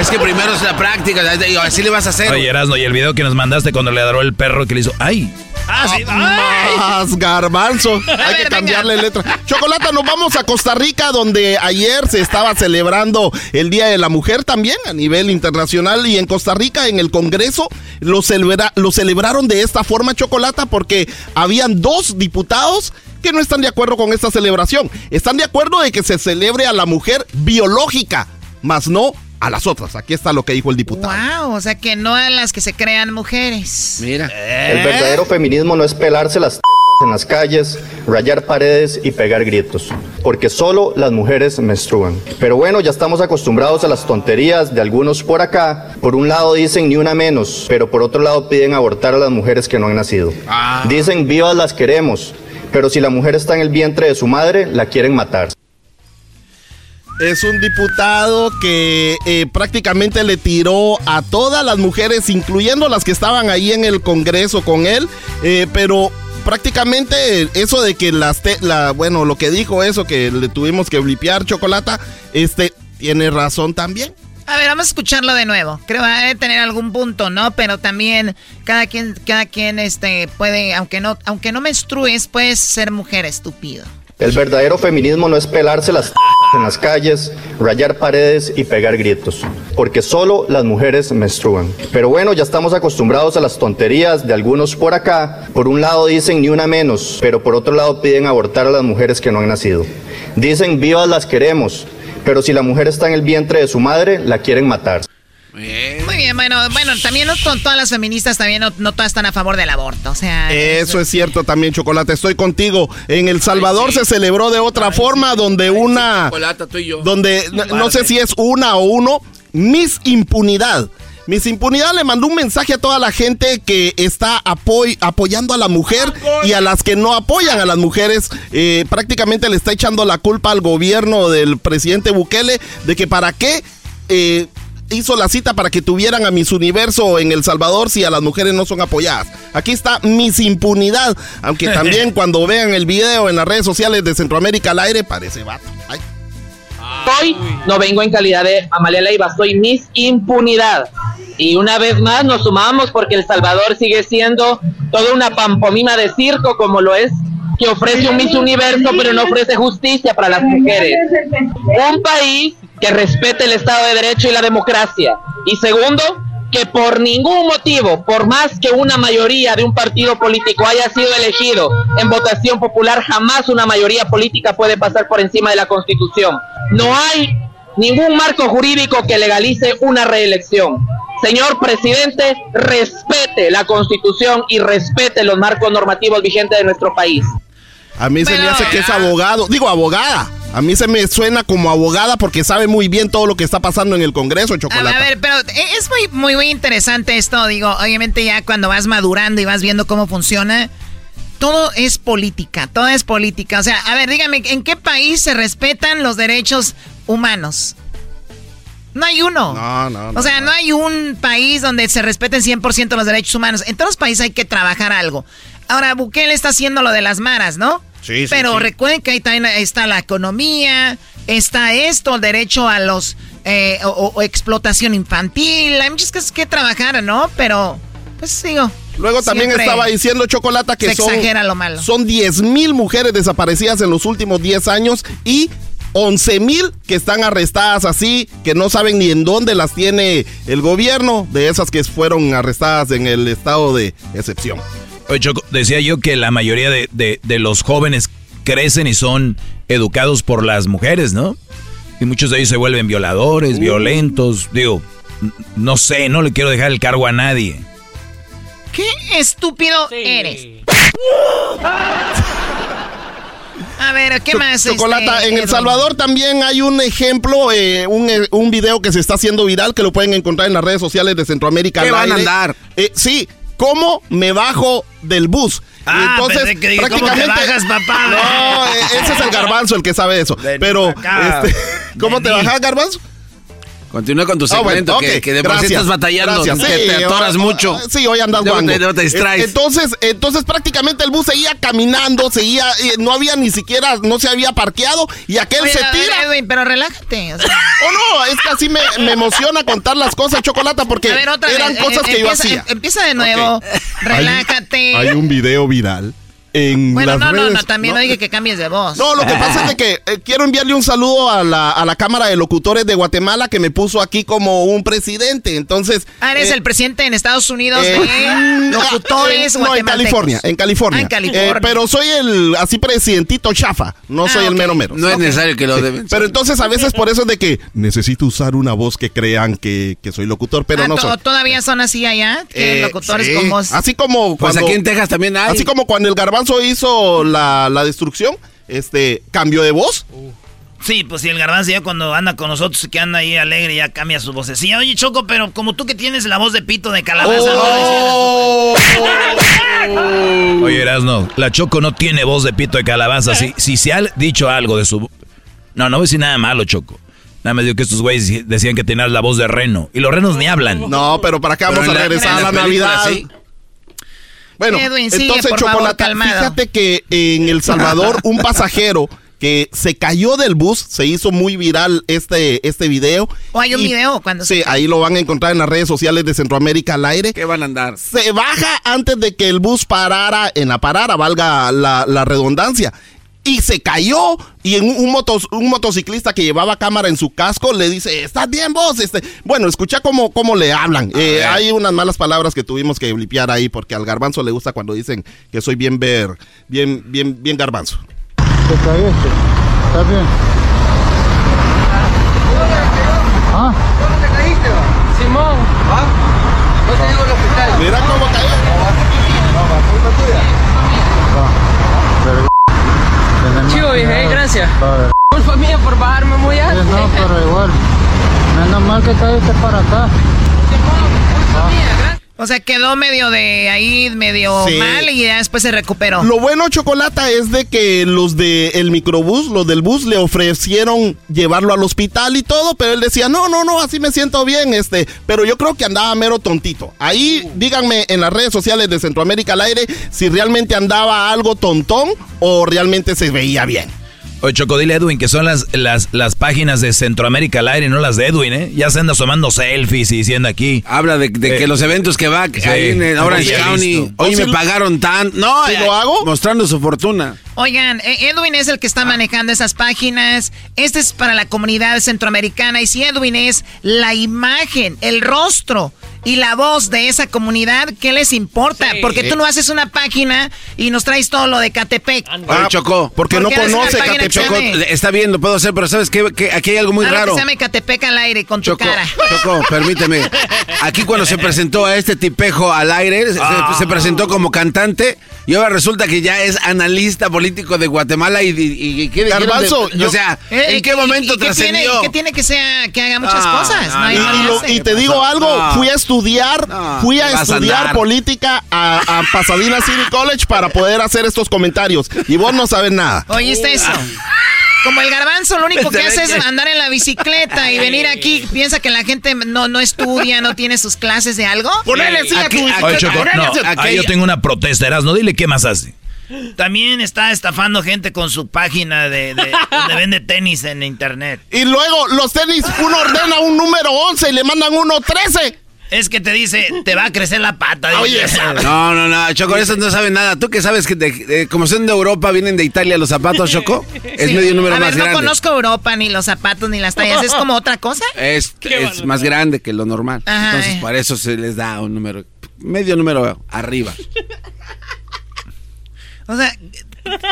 Es que primero es la práctica, así le vas a hacer. Oye, Erasno, y el video que nos mandaste cuando le adoró el perro que le hizo, ¡ay! Ah, sí. Más garbanzo. Hay que cambiarle letra. Chocolata, nos vamos a Costa Rica, donde ayer se estaba celebrando el Día de la Mujer también a nivel internacional. Y en Costa Rica, en el Congreso, lo, lo celebraron de esta forma, Chocolata, porque habían dos diputados que no están de acuerdo con esta celebración. Están de acuerdo de que se celebre a la mujer biológica, más no a las otras. Aquí está lo que dijo el diputado. Wow, o sea que no a las que se crean mujeres. Mira. El verdadero feminismo no es pelarse las en las calles, rayar paredes y pegar gritos, porque solo las mujeres menstruan. Pero bueno, ya estamos acostumbrados a las tonterías de algunos por acá. Por un lado dicen ni una menos, pero por otro lado piden abortar a las mujeres que no han nacido. Dicen vivas las queremos, pero si la mujer está en el vientre de su madre, la quieren matar. Es un diputado que eh, prácticamente le tiró a todas las mujeres, incluyendo las que estaban ahí en el Congreso con él, eh, pero prácticamente eso de que las, te- la, bueno, lo que dijo eso, que le tuvimos que blipear chocolata, este, tiene razón también. A ver, vamos a escucharlo de nuevo. Creo que va a tener algún punto, ¿no? Pero también cada quien, cada quien este, puede, aunque no, aunque no menstrues, puedes ser mujer estúpido. El verdadero feminismo no es pelarse las en las calles, rayar paredes y pegar gritos, porque solo las mujeres menstruan. Pero bueno, ya estamos acostumbrados a las tonterías de algunos por acá. Por un lado dicen ni una menos, pero por otro lado piden abortar a las mujeres que no han nacido. Dicen vivas las queremos, pero si la mujer está en el vientre de su madre, la quieren matar. Muy bien, bueno, bueno, también no to- todas las feministas también no, no todas están a favor del aborto, o sea. Eso es cierto también, Chocolate. Estoy contigo. En El Salvador se celebró de otra forma, donde una. Chocolata, tú y yo. donde no, no sé si es una o uno, Miss Impunidad. Miss Impunidad le mandó un mensaje a toda la gente que está apoy- apoyando a la mujer y a las que no apoyan a las mujeres. Eh, prácticamente le está echando la culpa al gobierno del presidente Bukele de que para qué eh, hizo la cita para que tuvieran a Miss Universo en El Salvador si a las mujeres no son apoyadas. Aquí está Miss Impunidad, aunque también cuando vean el video en las redes sociales de Centroamérica al aire parece vato. Ay. Hoy no vengo en calidad de Amalia Leiva, soy Miss Impunidad. Y una vez más nos sumamos porque El Salvador sigue siendo toda una pampomima de circo como lo es, que ofrece un Miss Universo pero no ofrece justicia para las mujeres. Un país que respete el Estado de Derecho y la democracia. Y segundo, que por ningún motivo, por más que una mayoría de un partido político haya sido elegido en votación popular, jamás una mayoría política puede pasar por encima de la Constitución. No hay ningún marco jurídico que legalice una reelección. Señor presidente, respete la Constitución y respete los marcos normativos vigentes de nuestro país. A mí se me hace que es abogado. Digo, abogada. A mí se me suena como abogada porque sabe muy bien todo lo que está pasando en el Congreso, Chocolate. a ver, pero es muy, muy, muy interesante esto. Digo, obviamente ya cuando vas madurando y vas viendo cómo funciona, todo es política, todo es política. O sea, a ver, dígame, ¿en qué país se respetan los derechos humanos? No hay uno. No, no, no. O sea, no hay un país donde se respeten 100% los derechos humanos. En todos los países hay que trabajar algo. Ahora, Bukele está haciendo lo de las maras, ¿no? Sí, sí, Pero sí. recuerden que ahí también está la economía, está esto, el derecho a los... eh, o, o explotación infantil. Hay muchas cosas que trabajar, ¿no? Pero, pues digo... Luego también estaba diciendo Chocolata que se son, exagera lo malo. son 10 mil mujeres desaparecidas en los últimos 10 años y 11 mil que están arrestadas así, que no saben ni en dónde las tiene el gobierno, de esas que fueron arrestadas en el estado de excepción. Oye, Choco, decía yo que la mayoría de, de- de los jóvenes crecen y son educados por las mujeres, ¿no? Y muchos de ellos se vuelven violadores, violentos. Digo, no sé, no le quiero dejar el cargo a nadie. ¿Qué estúpido eres? A ver, ¿qué más? Chocolata, este, en El? Salvador también hay un ejemplo, eh, un, eh, un video que se está haciendo viral que lo pueden encontrar en las redes sociales de Centroamérica. ¿Qué al van a andar? Eh, sí, ¿cómo me bajo del bus? Ah, Entonces, que dije, ¿cómo te bajas, papá? No, eh, ese es el garbanzo el que sabe eso. Pero, acá. este, ¿cómo te Vení. bajas, garbanzo? Continúa con tu bueno, segmento, que, de gracias, estás batallando, gracias. que Sí, te atoras mucho. Sí, hoy andas guango. te, luego te distraes. Eh, Entonces, entonces prácticamente el bus seguía caminando, seguía, eh, no había ni siquiera, no se había parqueado y aquel Oye, se tira. Edwin, pero relájate. o sea. Oh no, es que así me, me emociona contar las cosas, Chocolata, porque ver, eran vez, cosas eh, que yo empieza, hacía. em- Empieza de nuevo. Relájate. Hay un video viral en bueno, las no, no, redes. no, también no, dije que cambies de voz. No, lo que pasa es de que eh, quiero enviarle un saludo a la, a la Cámara de Locutores de Guatemala que me puso aquí como un presidente. Entonces. Ah, eres eh, el presidente en Estados Unidos eh, de locutores No, en. California, en California. Ah, en California. Eh, pero soy el así presidentito chafa, no Ah, soy el mero mero. No es necesario que lo Sí, deben. Pero entonces a veces por eso es de que necesito usar una voz que crean que, que soy locutor, pero Ah, no soy. ¿Todavía son así allá? Que Eh, locutores sí. con voz. Así como Pues cuando, aquí en Texas también hay. así como cuando el garbanzo hizo la, la destrucción, este cambio de voz. Sí, pues si el garbanzo ya cuando anda con nosotros, que anda ahí alegre, ya cambia su vocecilla. Oye, Choco, pero como tú que tienes la voz de pito de calabaza. Oh. Oye, Erasno, la Choco no tiene voz de pito de calabaza. Si, si se ha dicho algo de su... No, no voy a decir nada malo, Choco. Nada más digo que estos güeyes decían que tenías la voz de reno. Y los renos ni hablan. No, pero para acá Pero vamos a regresar a la Navidad. sí. Bueno, Edwin, sigue, entonces, Chocolata, calmado. fíjate que en El Salvador un pasajero que se cayó del bus, se hizo muy viral este, este video. ¿O hay un Y- video cuando Sí, ahí lo van a encontrar en las redes sociales de Centroamérica al aire. ¿Qué van a andar? Se baja antes de que el bus parara en la parada, valga la, la redundancia. Y se cayó y en un, un motos- un motociclista que llevaba cámara en su casco le dice, ¿estás bien vos? Este, bueno, escucha cómo, cómo le hablan. Eh, hay unas malas palabras que tuvimos que limpiar ahí porque al garbanzo le gusta cuando dicen que soy bien ver, bien, bien, bien garbanzo. Te caíste. ¿Estás bien? ¿Ah? ¿Cómo te caíste? Simón. ¿Ah? No te llevo al hospital. Mira cómo cayó. Chivo, eh, gracias. Padre. Culpa mía por bajarme muy Sí, alto. no, pero igual. Menos mal que caíste para acá. O sea, quedó medio de ahí, medio Sí. mal y ya después se recuperó. Lo bueno, Chocolata, es de que los del microbús, los del bus, le ofrecieron llevarlo al hospital y todo, pero él decía, no, no, no, así me siento bien, este, pero yo creo que andaba mero tontito. Ahí, díganme en las redes sociales de Centroamérica al aire si realmente andaba algo tontón o realmente se veía bien. Oye, Choco, dile a Edwin que son las, las, las páginas de Centroamérica al aire, no las de Edwin, ¿eh? Ya se anda tomando selfies y diciendo aquí. Habla de, de Eh, que los eventos que va sí. ahí en el Orange County. listo. Hoy ¿O me pagaron tan. No, ¿Si eh, lo hago? Mostrando su fortuna. Oigan, eh, Edwin es el que está manejando esas páginas. Este es para la comunidad centroamericana. Y si Edwin es la imagen, el rostro y la voz de esa comunidad, ¿qué les importa? Porque tú no haces una página y nos traes todo lo de Catepec. Oye, Chocó. Porque no ¿Por qué haces una conoce Catepec. llame- está bien, lo puedo hacer, pero ¿sabes qué? Que aquí hay algo muy Algo raro. que se llame Catepec al aire con tu Choco, cara. Choco, permíteme. Aquí cuando se presentó a este tipejo al aire, se, Ah. se presentó como cantante y ahora resulta que ya es analista político de Guatemala y, y, y ¿qué Garbanzo, yo- o sea, Eh, ¿en qué y- momento y- y qué tiene, trascendió? ¿Qué tiene que sea que haga muchas No, cosas? no, Y, no, te digo algo, No. fui a estudiar, No, fui a estudiar política a, a Pasadena City College para poder hacer estos comentarios. Y vos no sabes nada. ¿Oíste eso? Como el garbanzo, lo único que hace es andar en la bicicleta y venir aquí. Piensa que la gente no, no estudia, no tiene sus clases de algo. Ponele sí a tu- ahí yo tengo una protesta, Erasno, dile qué más hace. También está estafando gente con su página de, de donde vende tenis en internet. Y luego los tenis, uno ordena un número 11 y le mandan uno 13. Es que te dice, te va a crecer la pata. Oye. No, no, no, Choco, eso no sabe nada. ¿Tú que sabes que de- de- como son de Europa, vienen de Italia los zapatos, Choco? Es Sí. medio número a más ver, no grande. conozco Europa, ni los zapatos, ni las tallas. ¿Es como otra cosa? Es, es más grande que lo normal. Ajá, Entonces, eh. por eso se les da un número, medio número arriba. O sea,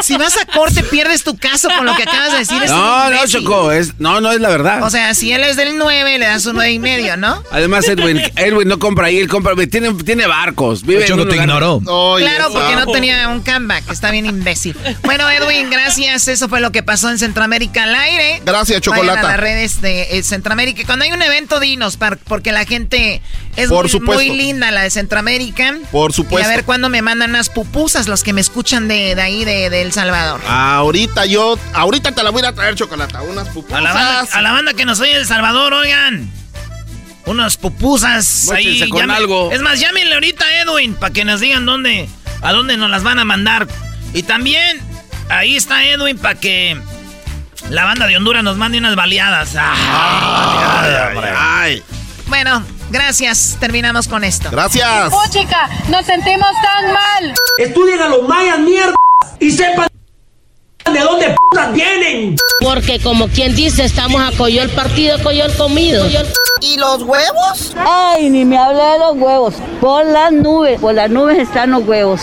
si vas a corte, pierdes tu caso con lo que acabas de decir. No, no. Choco, es, no, no es la verdad. O sea, si él es del 9, le das un 9 y medio, ¿no? Además, Edwin, Edwin no compra ahí, él compra, tiene, tiene barcos. Vive en Choco un te lugar- ignoró. Oye, Claro, porque no tenía un comeback. Está bien imbécil. Bueno, Edwin, gracias. Eso fue lo que pasó en Centroamérica al aire. Gracias, Vayan Chocolata. a las redes de eh, Centroamérica. Cuando hay un evento, dinos, porque la gente es Por muy, supuesto. muy linda, la de Centroamérica. Por Y supuesto. a ver cuándo me mandan unas pupusas los que me escuchan de, de ahí, de, de El Salvador. Ahorita yo, ahorita te la voy a traer chocolate, unas pupusas. A la, banda, a la banda que nos oye de El Salvador, oigan. Unas pupusas ahí. Con algo. Es más, llámenle ahorita a Edwin para que nos digan dónde, a dónde nos las van a mandar. Y también, ahí está Edwin para que la banda de Honduras nos mande unas baleadas. Ah, Ay, Bueno, gracias. Terminamos con esto. gracias. Oh, chica, nos sentimos tan mal. Estudien a los mayas, mierda. Y sepan de dónde putas vienen. Porque como quien dice, estamos a coyol partido, coyol comido. ¿Y los huevos? Ay, ni me hable de los huevos. Por las nubes, por las nubes están los huevos.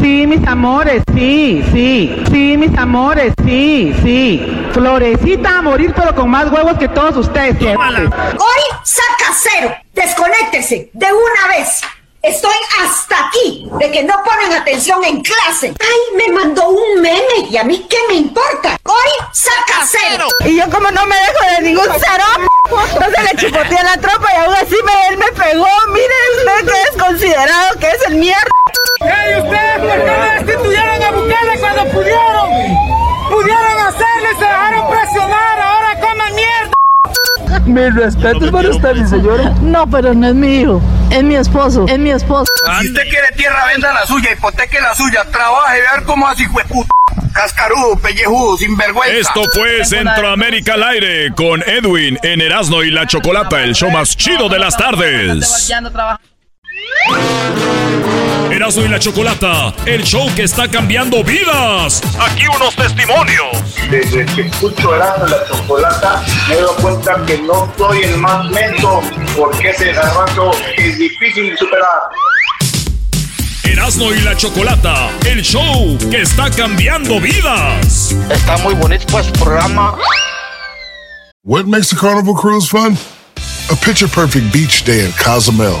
Sí, mis amores, sí, sí. Sí, mis amores, sí, sí. Florecita a morir, pero con más huevos que todos ustedes. Hoy saca cero. Desconéctese de una vez. Estoy hasta aquí de que no ponen atención en clase. Ay, me mandó un meme y a mí qué me importa. Hoy saca cero. Y yo como no me dejo de ningún cero, entonces le chipoteé a la tropa y aún así me, él me pegó. Miren usted que es considerado que es el mierda. ¡Ey, ustedes por qué no destituyeron a Bukele cuando pudieron! ¡Pudieron hacerlo y se dejaron presionar! ¡Ahora coman mierda! Mis respetos para usted, mi señora. No, pero no es mi hijo. Es mi esposo. Es mi esposo. Si usted quiere tierra, venda la suya, hipoteque la suya, trabaje, ver cómo así fue puta. Cascarudo, pellejudo, sinvergüenza. Esto fue Centroamérica al aire con Edwin en Erasmo y la Chocolata, el show más chido de las tardes. Erasmo y la Chocolata, el show que está cambiando vidas. Aquí unos testimonios. Desde que escucho Erasmo y la Chocolata, me doy cuenta que no soy el más mento, porque ese garbanzo es difícil de superar. Erasmo y la Chocolata, el show que está cambiando vidas. Está muy bonito pues programa. What makes a carnival cruise fun? A picture perfect beach day in Cozumel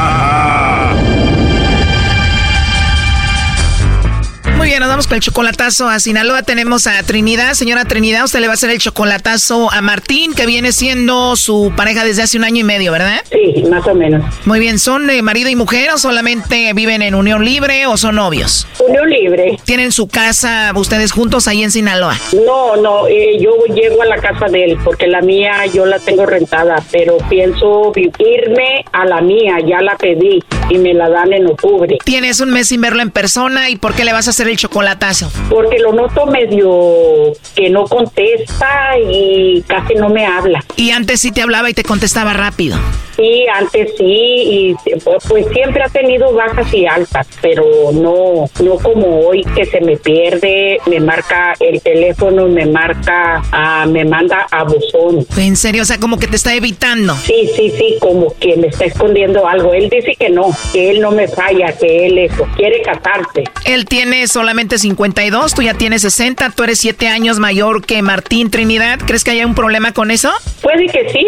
bien, nos vamos con el chocolatazo a Sinaloa. Tenemos a Trinidad. Señora Trinidad, usted le va a hacer el chocolatazo a Martín, que viene siendo su pareja desde hace un año y medio, ¿verdad? Sí, más o menos. Muy bien, ¿son eh, marido y mujer o solamente viven en unión libre o son novios? Unión libre. ¿Tienen su casa ustedes juntos ahí en Sinaloa? No, no, eh, yo llego a la casa de él porque la mía yo la tengo rentada, pero pienso irme a la mía, ya la pedí y me la dan en octubre. Tienes un mes sin verlo en persona y ¿por qué le vas a hacer el chocolatazo? Porque lo noto medio que no contesta y casi no me habla. Y antes sí te hablaba y te contestaba rápido. Sí, antes sí, y pues siempre ha tenido bajas y altas, pero no, no como hoy que se me pierde, me marca el teléfono, me marca, ah, me manda a buzón. En serio, o sea, como que te está evitando. Sí, sí, sí, como que me está escondiendo algo. Él dice que no, que él no me falla, que él eso, quiere casarse. Él tiene solamente 52, tú ya tienes 60, tú eres 7 años mayor que Martín Trinidad. ¿Crees que haya un problema con eso? Puede que sí,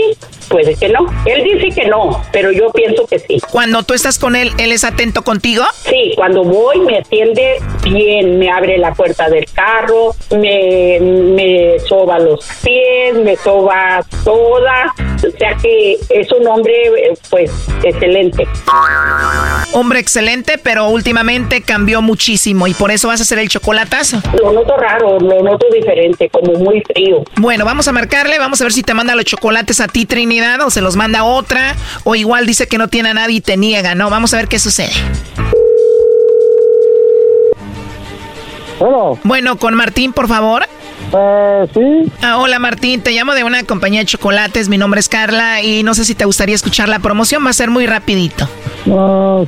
puede que no. Él dice que no, pero yo pienso que sí. Cuando tú estás con él, ¿él es atento contigo? Sí, cuando voy me atiende bien, me abre la puerta del carro, me, me soba los pies, me soba toda, o sea que es un hombre eh, pues excelente. Hombre excelente, pero últimamente cambió muchísimo y por eso vas a hacer el chocolatazo. Lo noto raro, lo noto diferente, como muy frío. Bueno, vamos a marcarle, vamos a ver si te manda los chocolates a ti Trinidad o se los manda a otra o igual dice que no tiene a nadie y te niega, ¿no? Vamos a ver qué sucede. Bueno. Bueno, con Martín, por favor. Eh, sí. Ah, hola Martín, te llamo de una compañía de chocolates, mi nombre es Carla y no sé si te gustaría escuchar la promoción, va a ser muy rapidito. Ah,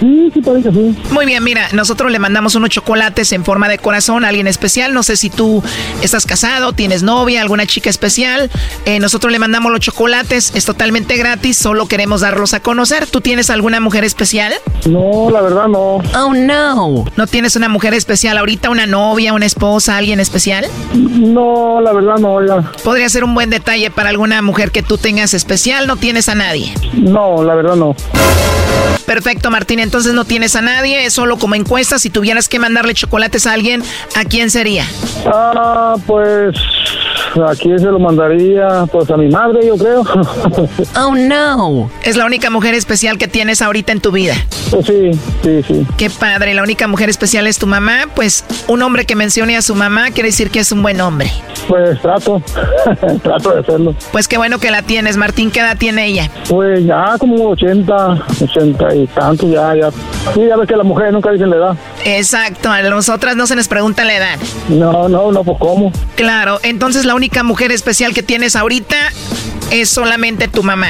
sí, sí, parece que sí. Muy bien, mira, nosotros le mandamos unos chocolates en forma de corazón a alguien especial. No sé si tú estás casado, tienes novia, alguna chica especial. Eh, nosotros le mandamos los chocolates, es totalmente gratis, solo queremos darlos a conocer. ¿Tú tienes alguna mujer especial? No, la verdad no. Oh, no. ¿No tienes una mujer especial ahorita, una novia, una esposa, alguien especial? No, la verdad no, ya. Podría ser un buen detalle para alguna mujer que tú tengas especial, no tienes a nadie. No, la verdad no. Thank you. Perfecto, Martín. Entonces no tienes a nadie, es solo como encuesta. Si tuvieras que mandarle chocolates a alguien, ¿a quién sería? Ah, pues ¿a quién se lo mandaría? Pues a mi madre, yo creo. Oh, no. Es la única mujer especial que tienes ahorita en tu vida. Pues sí, sí, sí. Qué padre, la única mujer especial es tu mamá. Pues un hombre que mencione a su mamá quiere decir que es un buen hombre. Pues trato, trato de hacerlo. Pues qué bueno que la tienes, Martín. ¿Qué edad tiene ella? Pues ya como 80, 80 y tanto, ya, ya. Sí, ya ves que las mujeres nunca dicen la edad. Exacto, a nosotras no se les pregunta la edad. No, no, no, pues cómo. Claro, entonces la única mujer especial que tienes ahorita es solamente tu mamá.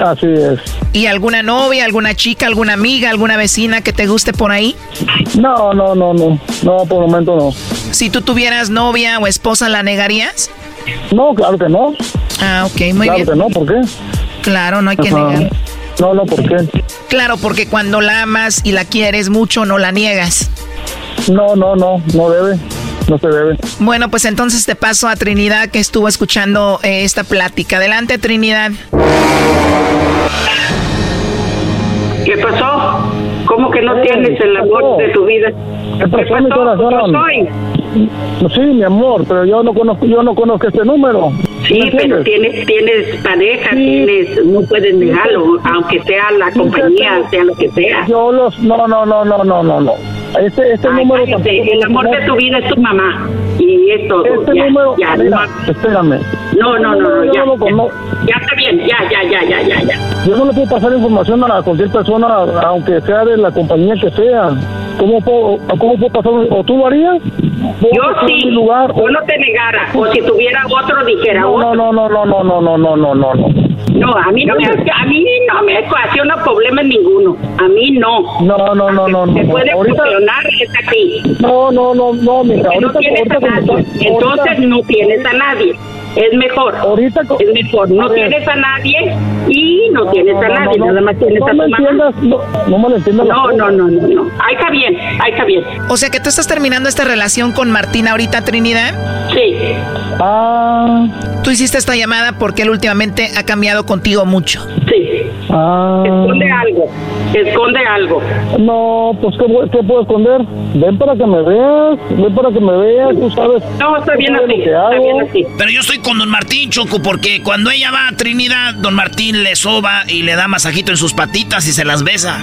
Así es. ¿Y alguna novia, alguna chica, alguna amiga, alguna vecina que te guste por ahí? No, no, no, no. No, por el momento no. Si tú tuvieras novia o esposa, ¿la negarías? No, claro que no. Ah, ok, muy claro bien. que no, ¿por qué? Claro, no hay que negar. No, no, ¿por qué? Claro, porque cuando la amas y la quieres mucho, no la niegas. No, no, no, no debe. No se debe. Bueno, pues entonces te paso a Trinidad que estuvo escuchando eh, esta plática. Adelante, Trinidad. ¿Qué pasó? ¿Cómo que no tienes el amor de tu vida? ¿Qué pasó, mi corazón? soy? Sí, mi amor, pero yo no conozco, yo no conozco este número. Sí, ¿Me pero tienes, tienes pareja, tienes, no puedes negarlo, aunque sea la compañía, sea lo que sea. Yo los, no, no, no, no, no, no, no. Este, este Ay, número cállate, el amor de tu vida es tu mamá y es todo. Este ya, número, ya, mira, no, espérame. no, no, no, ya, no conozco. ya está bien, ya, ya, ya, ya, ya, ya. Yo no le puedo pasar información a cualquier persona, aunque sea de la compañía que sea. ¿Cómo puedo, cómo puedo pasar? ¿O tú lo harías? Yo sí, lugar, yo no te negara, o si tuviera otro dijera No, otro. no, no, no, no, no, no, no, no, no, no. No, a mí no me, a mí no me ocasiona problemas ninguno. A mí no. No, no, no, no, Se no. puede Ahorita- funcionar es a ti. No, no, no, no, mija, Porque no ahorita- tienes ahorita a nadie. está- Entonces ahorita- no tienes a nadie. Es mejor. Ahorita es mejor. No a tienes a nadie y no, tienes a nadie. no, Nada más tienes no a me tu mamá. entiendas, no, no me lo entiendas. No, no, no, no, no. Ahí está bien, ahí está bien. O sea que tú estás terminando esta relación con Martín ahorita, Trinidad. Sí. Ah. Tú hiciste esta llamada porque él últimamente ha cambiado contigo mucho. Sí. Ah. Esconde algo. Esconde algo. No, pues ¿qué, voy- ¿qué puedo esconder? Ven para que me veas, ven para que me veas, tú sabes. No, está bien así, está bien así. Pero yo estoy con don Martín, Choco, porque cuando ella va a Trinidad, don Martín le soba y le da masajito en sus patitas y se las besa.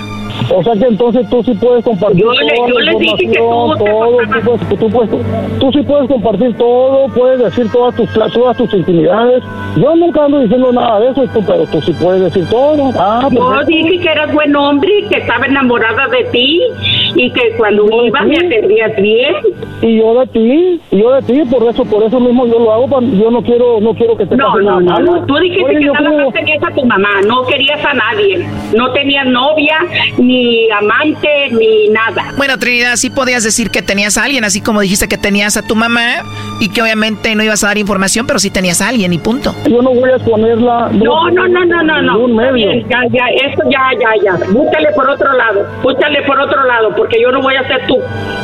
O sea que entonces tú sí puedes compartir Yo le- toda yo la le dije que te todo, tú, puedes, tú, puedes- tú sí puedes compartir todo, puedes decir todas tus todas tus intimidades. Yo nunca ando diciendo nada de eso, pero tú sí puedes decir todo. Ah, Yo perfecto. dije que eras buen hombre, que estaba enamorada de ti y que cuando ibas me atendías bien. Y yo de ti, y yo de ti, por eso, por eso mismo yo lo hago, yo no quiero, no quiero que te No, no, no, no. Tú dijiste Oye, que yo nada más tenías a tu mamá, no querías a nadie. No tenías novia, ni amante, ni nada. Bueno, Trinidad, sí podías decir que tenías a alguien, así como dijiste que tenías a tu mamá y que obviamente no ibas a dar información, pero sí tenías a alguien y punto. Yo no voy a exponerla. No, no, no, no, no, no. medio. bien, ya, ya, esto ya, ya, ya. Búscale por otro lado. Búscale por otro lado, porque yo no voy a ser tu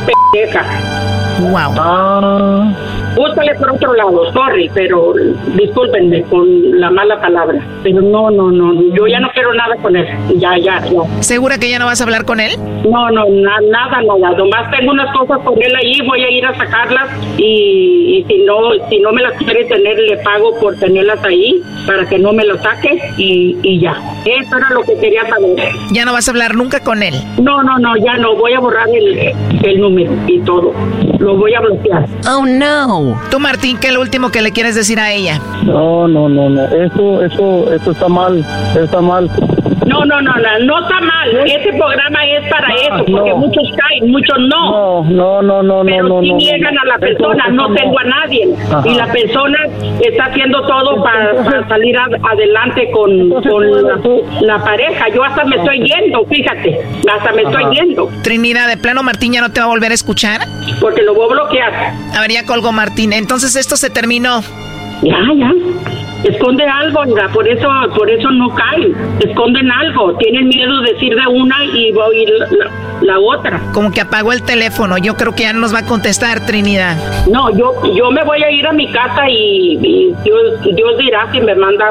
pendeja. Wow. Ah. Búscale por otro lado, sorry, pero discúlpenme con la mala palabra. Pero no, no, no, yo ya no quiero nada con él. Ya, ya, ya. ¿Segura que ya no vas a hablar con él? No, no, na- nada, nada. Nomás tengo unas cosas con él ahí, voy a ir a sacarlas y, y si no si no me las quiere tener, le pago por tenerlas ahí para que no me las saque y, y ya. Eso era lo que quería saber. Ya no vas a hablar nunca con él. No, no, no, ya no. Voy a borrar el, el número y todo. Lo voy a bloquear. Oh, no. Tú, Martín, ¿qué es lo último que le quieres decir a ella? No, no, no, no. Eso, eso, eso está mal. Está mal. No, no, no, no, no está mal. Ese programa es para Ah, eso, porque no. muchos caen, muchos no. No, no, no, no, Pero no, sí no. niegan a la persona, eso no tengo a nadie. Ajá. Y la persona está haciendo todo para, para salir a- adelante con, con la, la pareja. Yo hasta me estoy yendo, fíjate. Hasta me estoy yendo, Trinidad, ¿de plano Martín ya no te va a volver a escuchar? porque lo voy a bloquear. A ver, ya colgó Martín. Entonces esto se terminó. Ya, ya. Esconde algo, oiga, por eso, por eso no caen. Esconden algo. Tienen miedo de decir de una y va a oír la, la- la otra. Como que apagó el teléfono. Yo creo que ya no nos va a contestar, Trinidad. No, yo, yo me voy a ir a mi casa y, y Dios, Dios dirá si me manda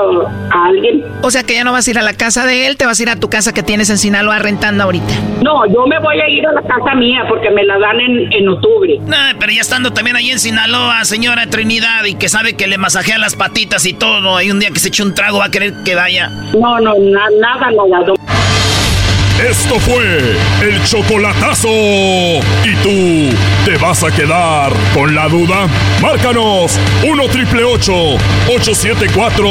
a alguien. O sea que ya no vas a ir a la casa de él, te vas a ir a tu casa que tienes en Sinaloa rentando ahorita. No, yo me voy a ir a la casa mía porque me la dan en, en octubre. Nah, pero ya estando también ahí en Sinaloa, señora Trinidad, y que sabe que le masajea las patitas y todo, y un día que se eche un trago va a querer que vaya. No, no, na- nada, nada. no. Esto fue el chocolatazo. ¿Y tú te vas a quedar con la duda? Márcanos 1 triple 874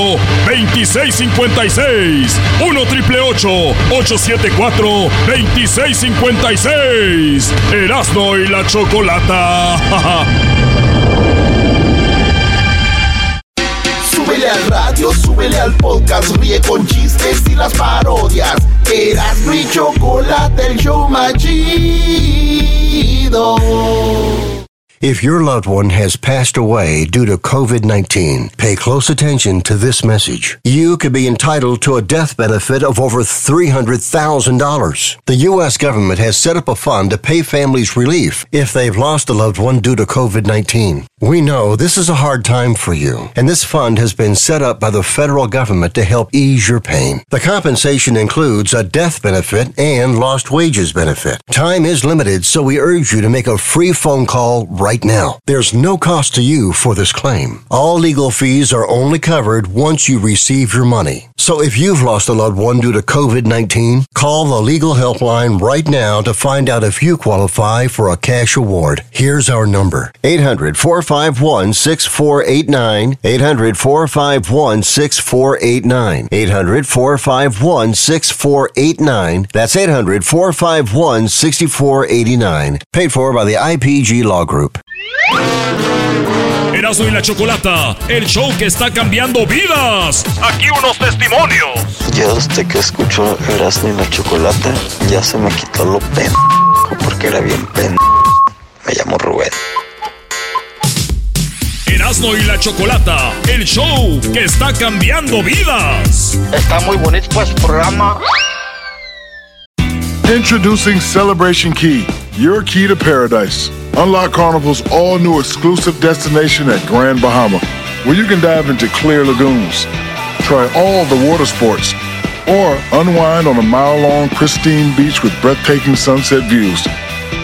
2656. 1 triple 874 2656. Erasno y la chocolata. Súbele al radio, súbele al podcast, ríe con chistes y las parodias. Eras mi chocolate, el show más chido. If your loved one has passed away due to COVID 19, pay close attention to this message. You could be entitled to a death benefit of over $300,000. The U.S. government has set up a fund to pay families relief if they've lost a loved one due to COVID 19. We know this is a hard time for you, and this fund has been set up by the federal government to help ease your pain. The compensation includes a death benefit and lost wages benefit. Time is limited, so we urge you to make a free phone call right now. There's no cost to you for this claim. All legal fees are only covered once you receive your money. So if you've lost a loved one due to COVID 19, call the legal helpline right now to find out if you qualify for a cash award. Here's our number 800 451 6489. 800 451 6489. 800 451 6489. That's 800 451 6489. Paid for by the IPG Law Group. Erasmo y la Chocolata, el show que está cambiando vidas. Aquí unos testimonios. Ya desde que escucho Erasmo y la Chocolata, ya se me quitó lo pen porque era bien pen. Me llamo Rubén. Erasmo y la Chocolata, el show que está cambiando vidas. Está muy bonito pues programa. Introducing Celebration Key, your key to paradise. Unlock Carnival's all new exclusive destination at Grand Bahama, where you can dive into clear lagoons, try all the water sports, or unwind on a mile long pristine beach with breathtaking sunset views.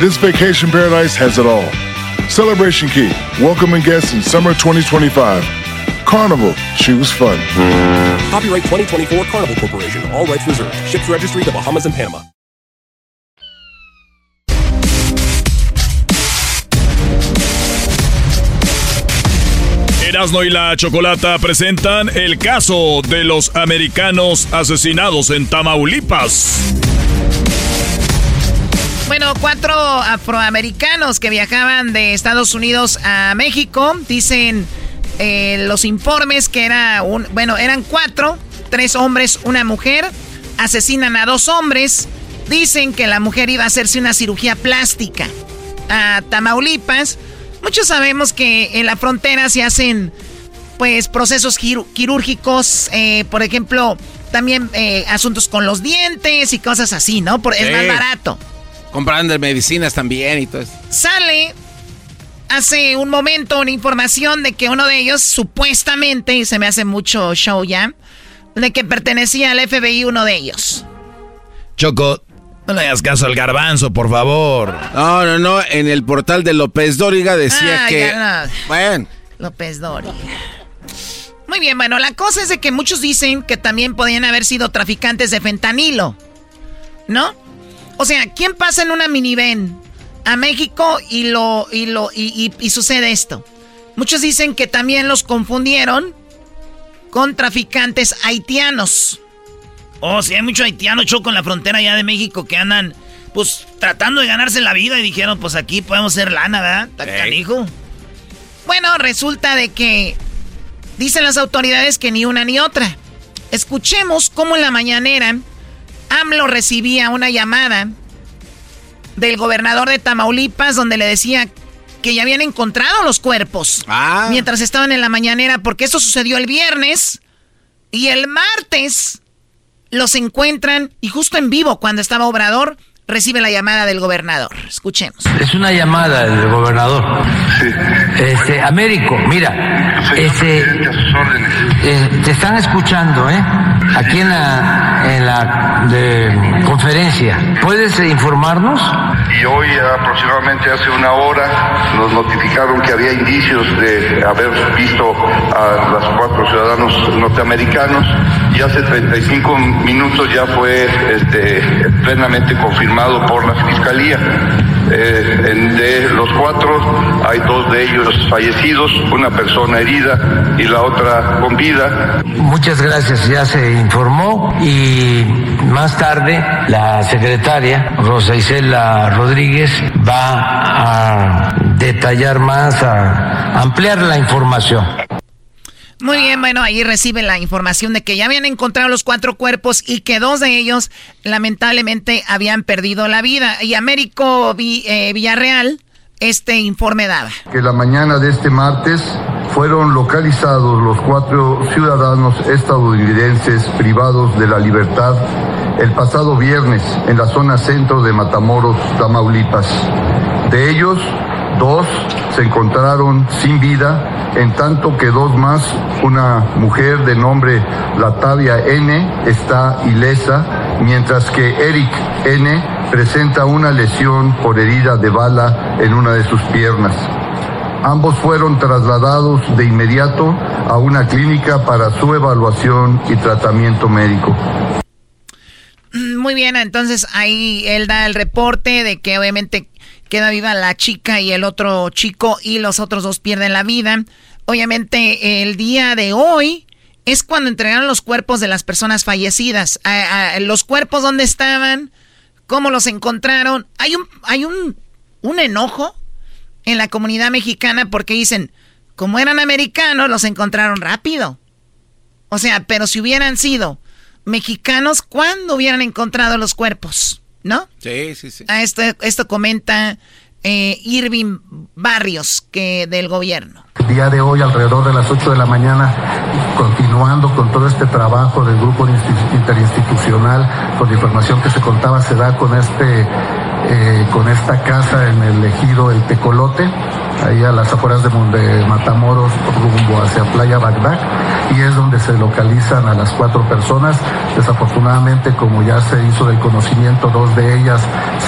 This vacation paradise has it all. Celebration Key, welcoming guests in summer 2025. Carnival, choose fun. Copyright 2024 Carnival Corporation. All rights reserved. Ships registry the Bahamas and Panama. Erasmo y la Chocolata presentan el caso de los americanos asesinados en Tamaulipas. Bueno, cuatro afroamericanos que viajaban de Estados Unidos a México dicen eh, los informes que era un, bueno, eran cuatro, tres hombres, una mujer, asesinan a dos hombres, dicen que la mujer iba a hacerse una cirugía plástica a Tamaulipas. Muchos sabemos que en la frontera se hacen pues procesos quirúrgicos, eh, por ejemplo, también eh, asuntos con los dientes y cosas así, ¿no? Por, Es más barato. Comprando medicinas también y todo eso. Sale hace un momento una información de que uno de ellos supuestamente, y se me hace mucho show ya, de que pertenecía al FBI uno de ellos. Choco, no le hagas caso al garbanzo, por favor. No, no, no. En el portal de López Dóriga decía Ah, que. ya no. Bueno. López Dóriga. Muy bien, bueno, la cosa es de que muchos dicen que también podían haber sido traficantes de fentanilo. ¿No? O sea, ¿quién pasa en una minivan a México y lo y lo y, y- y sucede esto? Muchos dicen que también los confundieron con traficantes haitianos. Oh, sí, hay mucho haitiano choco en la frontera ya de México que andan, pues, tratando de ganarse la vida y dijeron, pues aquí podemos ser lana, ¿verdad? Está canijo. Bueno, resulta de que dicen las autoridades que ni una ni otra. Escuchemos cómo en la mañanera AMLO recibía una llamada del gobernador de Tamaulipas donde le decía que ya habían encontrado los cuerpos mientras estaban en la mañanera porque eso sucedió el viernes y el martes los encuentran y justo en vivo cuando estaba Obrador recibe la llamada del gobernador. Escuchemos. Es una llamada del gobernador. Este, Américo, mira, este, eh, te están escuchando, ¿eh? Aquí en la, en la de conferencia. ¿Puedes eh, informarnos? Y hoy aproximadamente hace una hora nos notificaron que había indicios de haber visto a los cuatro ciudadanos norteamericanos y hace 35 minutos ya fue este, plenamente confirmado por la Fiscalía. Eh, en- de los cuatro hay dos de ellos fallecidos, una persona herida y la otra con vida. Muchas gracias, ya se informó y más tarde la secretaria Rosa Isela Rodríguez va a detallar más, a ampliar la información. Muy bien, bueno, ahí recibe la información de que ya habían encontrado los cuatro cuerpos y que dos de ellos lamentablemente habían perdido la vida. Y Américo eh, Villarreal este informe daba. Que la mañana de este martes fueron localizados los cuatro ciudadanos estadounidenses privados de la libertad el pasado viernes en la zona centro de Matamoros, Tamaulipas. De ellos, dos se encontraron sin vida, en tanto que dos más, una mujer de nombre Latavia N, está ilesa, mientras que Eric N presenta una lesión por herida de bala en una de sus piernas. Ambos fueron trasladados de inmediato a una clínica para su evaluación y tratamiento médico. Muy bien, entonces ahí él da el reporte de que obviamente queda viva la chica y el otro chico y los otros dos pierden la vida. Obviamente el día de hoy es cuando entregaron los cuerpos de las personas fallecidas. los cuerpos dónde estaban, cómo los encontraron. Hay un, hay un, un enojo en la comunidad mexicana porque dicen, como eran americanos, los encontraron rápido. O sea, pero si hubieran sido mexicanos, ¿cuándo hubieran encontrado los cuerpos? ¿No? Sí, sí, sí. Ah, esto, esto comenta eh, Irving Barrios, que del gobierno. Día de hoy, alrededor de las 8 de la mañana, continuando con todo este trabajo del grupo interinstitucional, con la información que se contaba, se da con este eh, con esta casa en el ejido El Tecolote, ahí a las afueras de, de, Matamoros, rumbo hacia Playa Bagdad, y es donde se localizan a las cuatro personas. Desafortunadamente, como ya se hizo del conocimiento, dos de ellas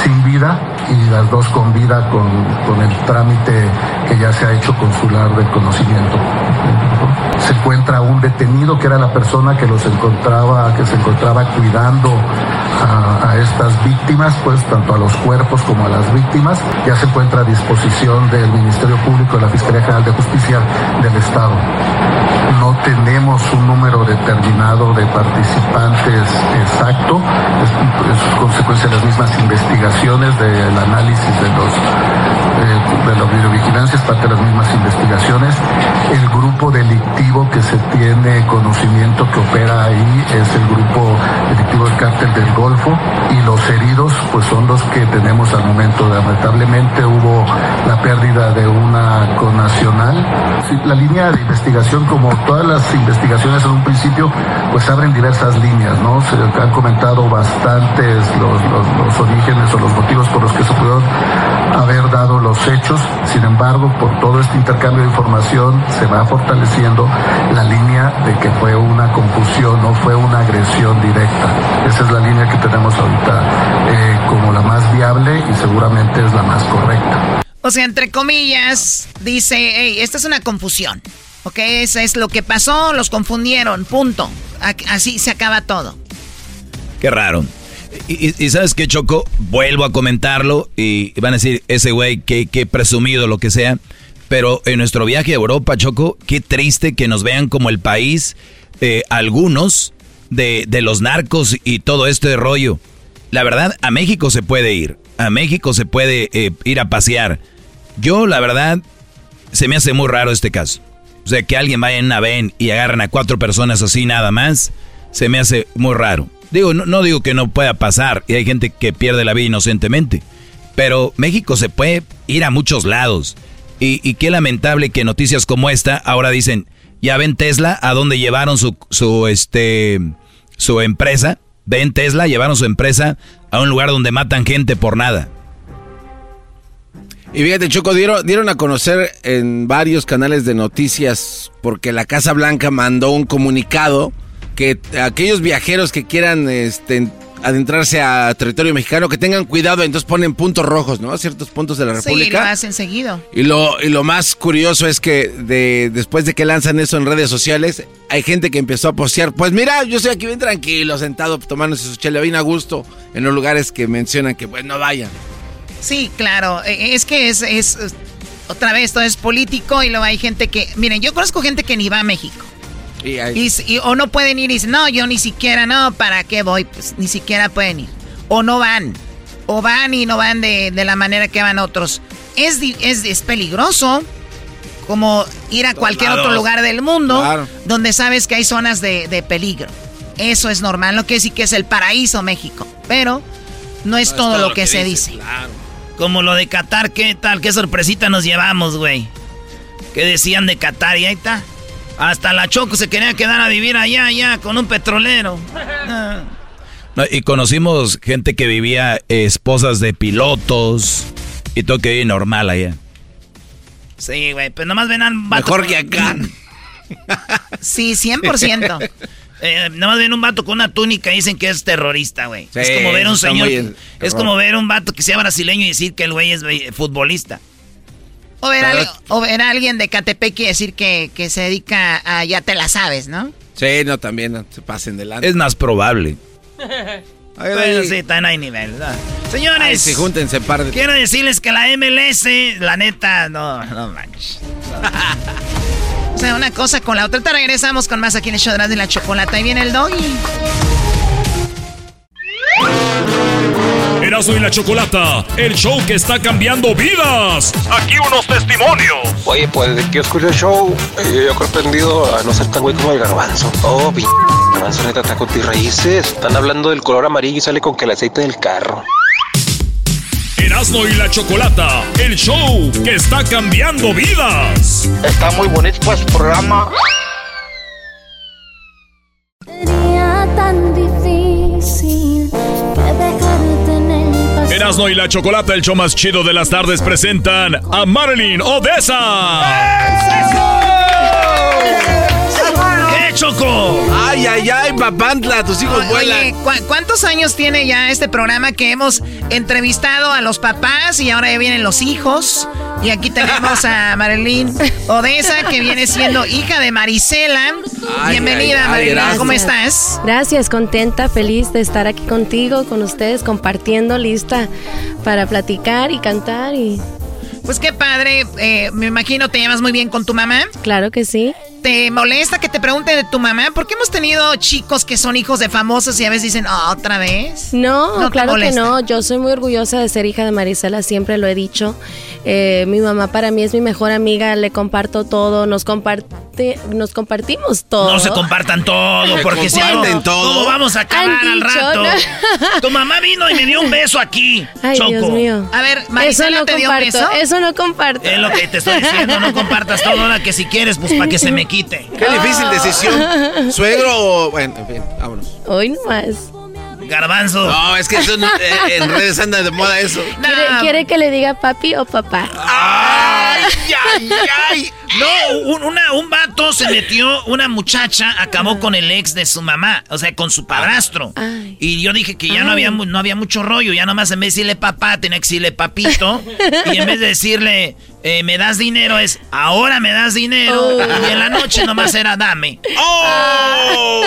sin vida y las dos con vida con, con el trámite que ya se ha hecho consular del conocimiento. Se encuentra un detenido que era la persona que los encontraba, que se encontraba cuidando a, a estas víctimas, pues tanto a los cuerpos como a las víctimas, ya se encuentra a disposición del Ministerio Público de la Fiscalía General de Justicia del Estado. No tenemos un número determinado de participantes exacto, es, consecuencia de las mismas investigaciones, del análisis de los eh, de la videovigilancia, es parte de las mismas investigaciones. El grupo delictivo que se tiene conocimiento que opera ahí es el grupo delictivo del cártel del Golfo y los heridos pues son los que tenemos al momento. Lamentablemente hubo la pérdida de una connacional. la línea de investigación, como todas las investigaciones en un principio, pues abren diversas líneas, ¿no? Se han comentado bastantes los, orígenes o los motivos por los que se pudieron haber dado los hechos. Sin embargo, por todo este intercambio de información se va fortaleciendo la línea de que fue una confusión, no fue una agresión directa. Esa es la línea que tenemos ahorita eh, como la más viable y seguramente es la más correcta. O sea, entre comillas, dice, hey, esta es una confusión. ¿Ok? Eso es lo que pasó, los confundieron, punto. Así se acaba todo. Qué raro. Y, sabes qué, Choco, vuelvo a comentarlo y van a decir, ese güey, qué, qué presumido, lo que sea. Pero en nuestro viaje a Europa, Choco, qué triste que nos vean como el país, eh, algunos, de, de, los narcos y todo este rollo. La verdad, a México se puede ir. A México se puede eh, ir a pasear. Yo, la verdad, se me hace muy raro este caso. O sea, que alguien vaya en una ven y agarren a cuatro personas así nada más, se me hace muy raro. Digo, no, digo que no pueda pasar y hay gente que pierde la vida inocentemente, pero México se puede ir a muchos lados. Y, qué lamentable que noticias como esta ahora dicen, ya ven Tesla, a dónde llevaron su, su, este, su empresa. Ven Tesla, llevaron su empresa a un lugar donde matan gente por nada. Y fíjate, Choco, dieron, dieron a conocer en varios canales de noticias porque la Casa Blanca mandó un comunicado que aquellos viajeros que quieran este, adentrarse a territorio mexicano que tengan cuidado, entonces ponen puntos rojos, ¿no? A ciertos puntos de la República. Sí, lo hacen seguido. Y lo, y lo más curioso es que de, después de que lanzan eso en redes sociales, hay gente que empezó a postear, pues mira, yo estoy aquí bien tranquilo, sentado, tomándose su chela bien a gusto, en los lugares que mencionan que pues no vayan. Sí, claro, e, es que es, es otra vez, todo es político y luego hay gente que, miren, yo conozco gente que ni va a México. Y, o no pueden ir y dicen, no, yo ni siquiera, no, ¿para qué voy? Pues ni siquiera pueden ir. O no van. O van y no van de, la manera que van otros. Es, es, es peligroso como ir a cualquier otro lugar del mundo donde sabes que hay zonas de, peligro. Eso es normal, no quiere decir que es el paraíso México, pero no es, todo, lo que, se dice. Como lo de Qatar, ¿qué tal? ¿Qué sorpresita nos llevamos, güey? ¿Qué decían de Qatar? Y ahí está. Hasta la Choco se quería quedar a vivir allá, allá, con un petrolero. y conocimos gente que vivía esposas de pilotos y todo que vive normal allá. Sí, güey, pues nomás ven a un vato. Mejor que acá. sí, 100%. Eh, nomás ven un vato con una túnica y dicen que es terrorista, güey. es como ver un señor. es como ver un vato que sea brasileño y decir que el güey es futbolista. O ver, a, alguien de Catepec y decir que, se dedica a ya te la sabes, ¿no? Sí, no, también no, se pasen delante. Es más probable. bueno, sí, está en hay nivel. Señores, sí, júntense par de... quiero decirles que la MLS, la neta, no, no manches. o sea, una cosa con la otra. Ahorita regresamos con más aquí en el show de la chocolata. Y viene el doggy. Erasmo y la Chocolata, el show que está cambiando vidas. Aquí unos testimonios. Oye, pues de que yo escuché el show, eh, yo creo aprendido a no ser tan güey como el garbanzo. Oh, p está con tus raíces. Están hablando del color amarillo y sale con que el aceite del carro. Erasmo y la Chocolata, el show que está cambiando vidas. Está muy bonito pues programa. Sería tan difícil Erasmo y la Chocolata, el show más chido de las tardes, presentan a Marilyn Odessa. ¡Qué choco! Ay, ay, ay, papantla, tus hijos vuelan. ¿cuántos años tiene ya este programa que hemos entrevistado a los papás y ahora ya vienen los hijos? Y aquí tenemos a Marilyn Odessa, que viene siendo hija de Marisela. Bienvenida, Marilyn. ¿Cómo estás? Gracias, contenta, feliz de estar aquí contigo, con ustedes, compartiendo, lista para platicar y cantar y... Pues qué padre, eh, me imagino te llevas muy bien con tu mamá. Claro que sí. ¿Te molesta que te pregunte de tu mamá? Porque hemos tenido chicos que son hijos de famosos y a veces dicen, oh, ¿otra vez? No, claro que no. Yo soy muy orgullosa de ser hija de Marisela, siempre lo he dicho. Eh, mi mamá para mí es mi mejor amiga, le comparto todo, nos comparte, nos compartimos todo. No se compartan todo, porque si no, todo. ¿cómo vamos a acabar al rato? Tu mamá vino y me dio un beso aquí, Ay, Dios mío. A ver, Marisela te dio un beso. Eso no comparto. Es lo que te estoy diciendo, no compartas todo ahora que si quieres, pues para que se me quite. Qué difícil decisión. Suegro o. Bueno, en fin, vámonos. Hoy nomás. Garbanzo. No, es que eso eh, en redes anda de moda eso. ¿Quiere, que le diga papi o papá? ¡Ay, ay, ay! No, un, una, un vato se metió, una muchacha acabó con el ex de su mamá, o sea, con su padrastro. Y yo dije que ya no había, no había mucho rollo, ya nomás en vez de decirle papá, tenía que decirle papito. y en vez de decirle, eh, me das dinero, es ahora me das dinero. Oh. Y en la noche nomás era dame. ¡Oh!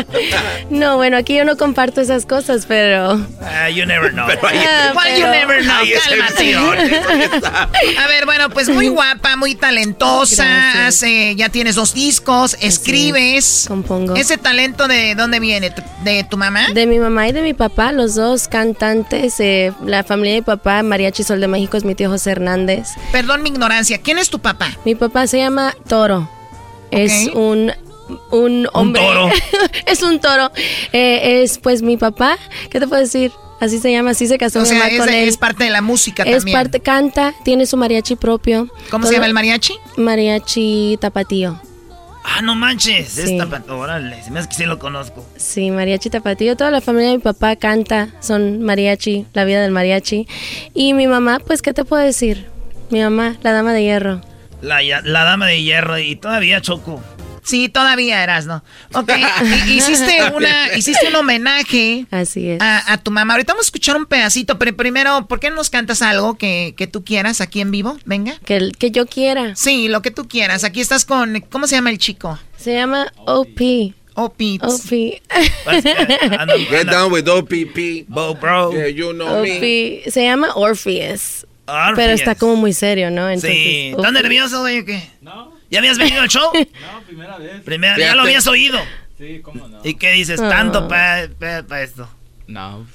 no, bueno, aquí yo no comparto esas cosas, pero. Uh, you never know. Pero ah, you never know. Cálmate. A ver, bueno, pues muy guapa, muy talentosa. Hace, ya tienes dos discos, escribes. compongo. ¿Ese talento de dónde viene? ¿De tu mamá? De mi mamá y de mi papá, los dos cantantes. Eh, la familia de mi papá, Mariachi Sol de México, es mi tío José Hernández. Perdón mi ignorancia, ¿quién es tu papá? Mi papá se llama Toro. Es un un hombre. Un toro. es un toro. Eh, es pues mi papá. ¿Qué te puedo decir? Así se llama, así se casó mi mamá es, con él. Es parte de la música es también. parte, canta, tiene su mariachi propio. ¿Cómo se llama el mariachi? Mariachi Tapatío. Ah, no manches, sí. es tapatío, órale, se me hace que sí lo conozco. Sí, mariachi tapatío, toda la familia de mi papá canta, son mariachi, la vida del mariachi. Y mi mamá, pues, ¿qué te puedo decir? Mi mamá, la dama de hierro. La, la dama de hierro y todavía Choco. Sí, todavía eras, ¿no? Ok, hiciste, una, hiciste un homenaje Así es. A, tu mamá. Ahorita vamos a escuchar un pedacito, pero primero, ¿por qué no nos cantas algo que, tú quieras aquí en vivo? Venga. Que, que yo quiera. Sí, lo que tú quieras. Aquí estás con, ¿cómo se llama el chico? Se llama OP. OP. OP. Get down with OPP. Bo, bro. Yeah, you know me. Se llama Orpheus. Pero está como muy serio, ¿no? Entonces, sí. ¿Estás nervioso, güey, o qué? No. ¿Ya habías venido al show? No, primera vez. Primera, ya lo habías oído. Sí, cómo no. ¿Y qué dices? ¿Tanto para pa, esto? No,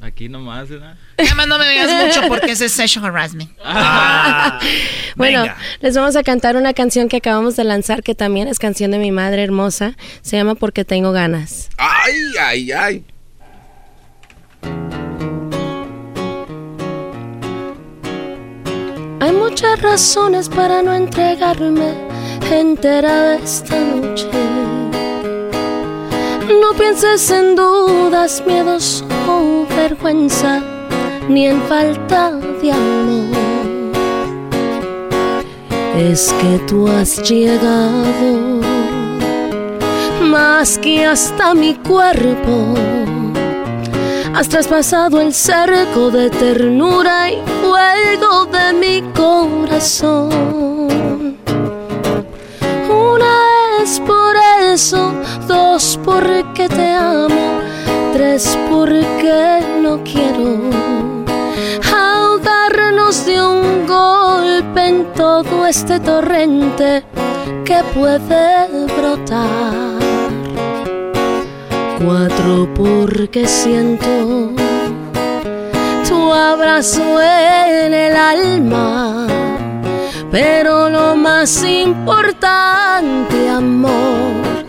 aquí nomás, ¿verdad? Además no me veas mucho porque ese es sexual harassment. Ah, bueno, les vamos a cantar una canción que acabamos de lanzar que también es canción de mi madre hermosa. Se llama Porque tengo ganas. Ay, ay, ay. razones para no entregarme entera esta noche. No pienses en dudas, miedos o vergüenza, ni en falta de amor. Es que tú has llegado más que hasta mi cuerpo. Has traspasado el cerco de ternura y fuego de mi corazón. Es por eso, dos porque te amo, tres porque no quiero ahogarnos de un golpe en todo este torrente que puede brotar. Cuatro porque siento tu abrazo en el alma. Pero lo más importante, amor,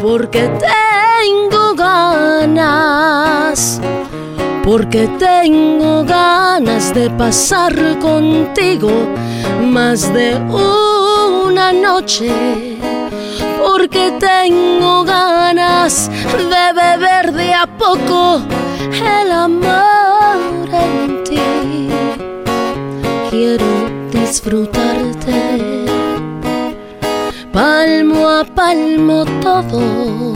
porque tengo ganas, porque tengo ganas de pasar contigo más de una noche porque tengo ganas de beber de a poco el amor disfrutarte palmo a palmo todo,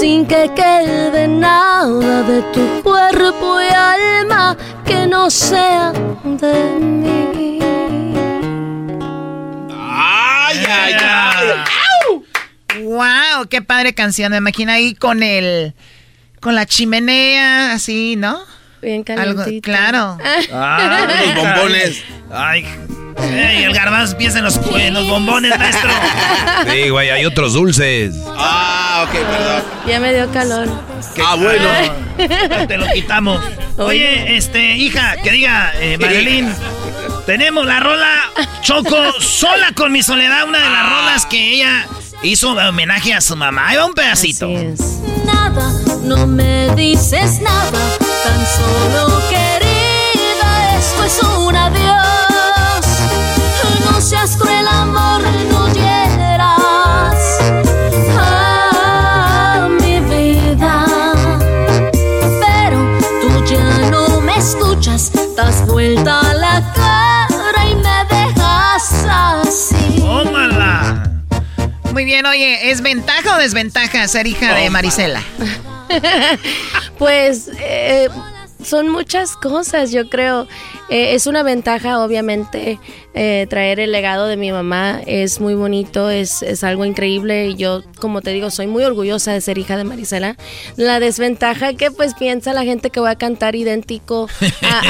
sin que quede nada de tu cuerpo y alma que no sea de mí. ¡Ay, ay, ay! ¡Wow! ¡Qué padre canción! Me imagino ahí con el. con la chimenea, así, ¿no? Bien Algo, calentito. claro. Ah, los bombones. Ay, Ey, el garbanzo piensa en los, en los bombones, maestro. sí, güey, hay otros dulces. Ah, ok, perdón. Ya me dio calor. Ah, bueno. Ya te lo quitamos. Oye, este, hija, que diga, eh, Marilyn, tenemos la rola Choco sola con mi soledad, una de las rolas que ella hizo homenaje a su mamá. Ahí va un pedacito. Nada, no me dices nada, tan solo querida, esto es un adiós. No seas cruel, amor, no hieras a mi vida. Pero tú ya no me escuchas, das vuelta la cara y me dejas así. ¡Tómala! Muy bien, oye, ¿es ventaja o desventaja ser hija de Marisela? Pues eh, son muchas cosas, yo creo. Eh, es una ventaja, obviamente, eh, traer el legado de mi mamá. Es muy bonito, es, es algo increíble. Y yo, como te digo, soy muy orgullosa de ser hija de Marisela. La desventaja que pues piensa la gente que voy a cantar idéntico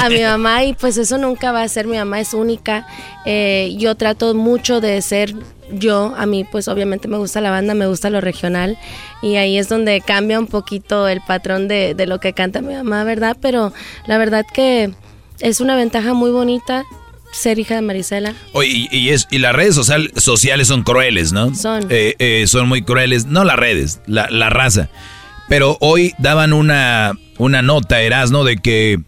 a, mi mamá y pues eso nunca va a ser. Mi mamá es única. Yo trato mucho de ser yo, a mí pues obviamente me gusta la banda, me gusta lo regional y ahí es donde cambia un poquito el patrón de, de lo que canta mi mamá, ¿verdad? Pero la verdad que es una ventaja muy bonita ser hija de Marisela. Oye, y, y es, y las redes social- sociales son crueles, ¿no? Son. Eh, eh, son muy crueles. No las redes, la, la raza. Pero hoy daban una, una nota, Erasno, de que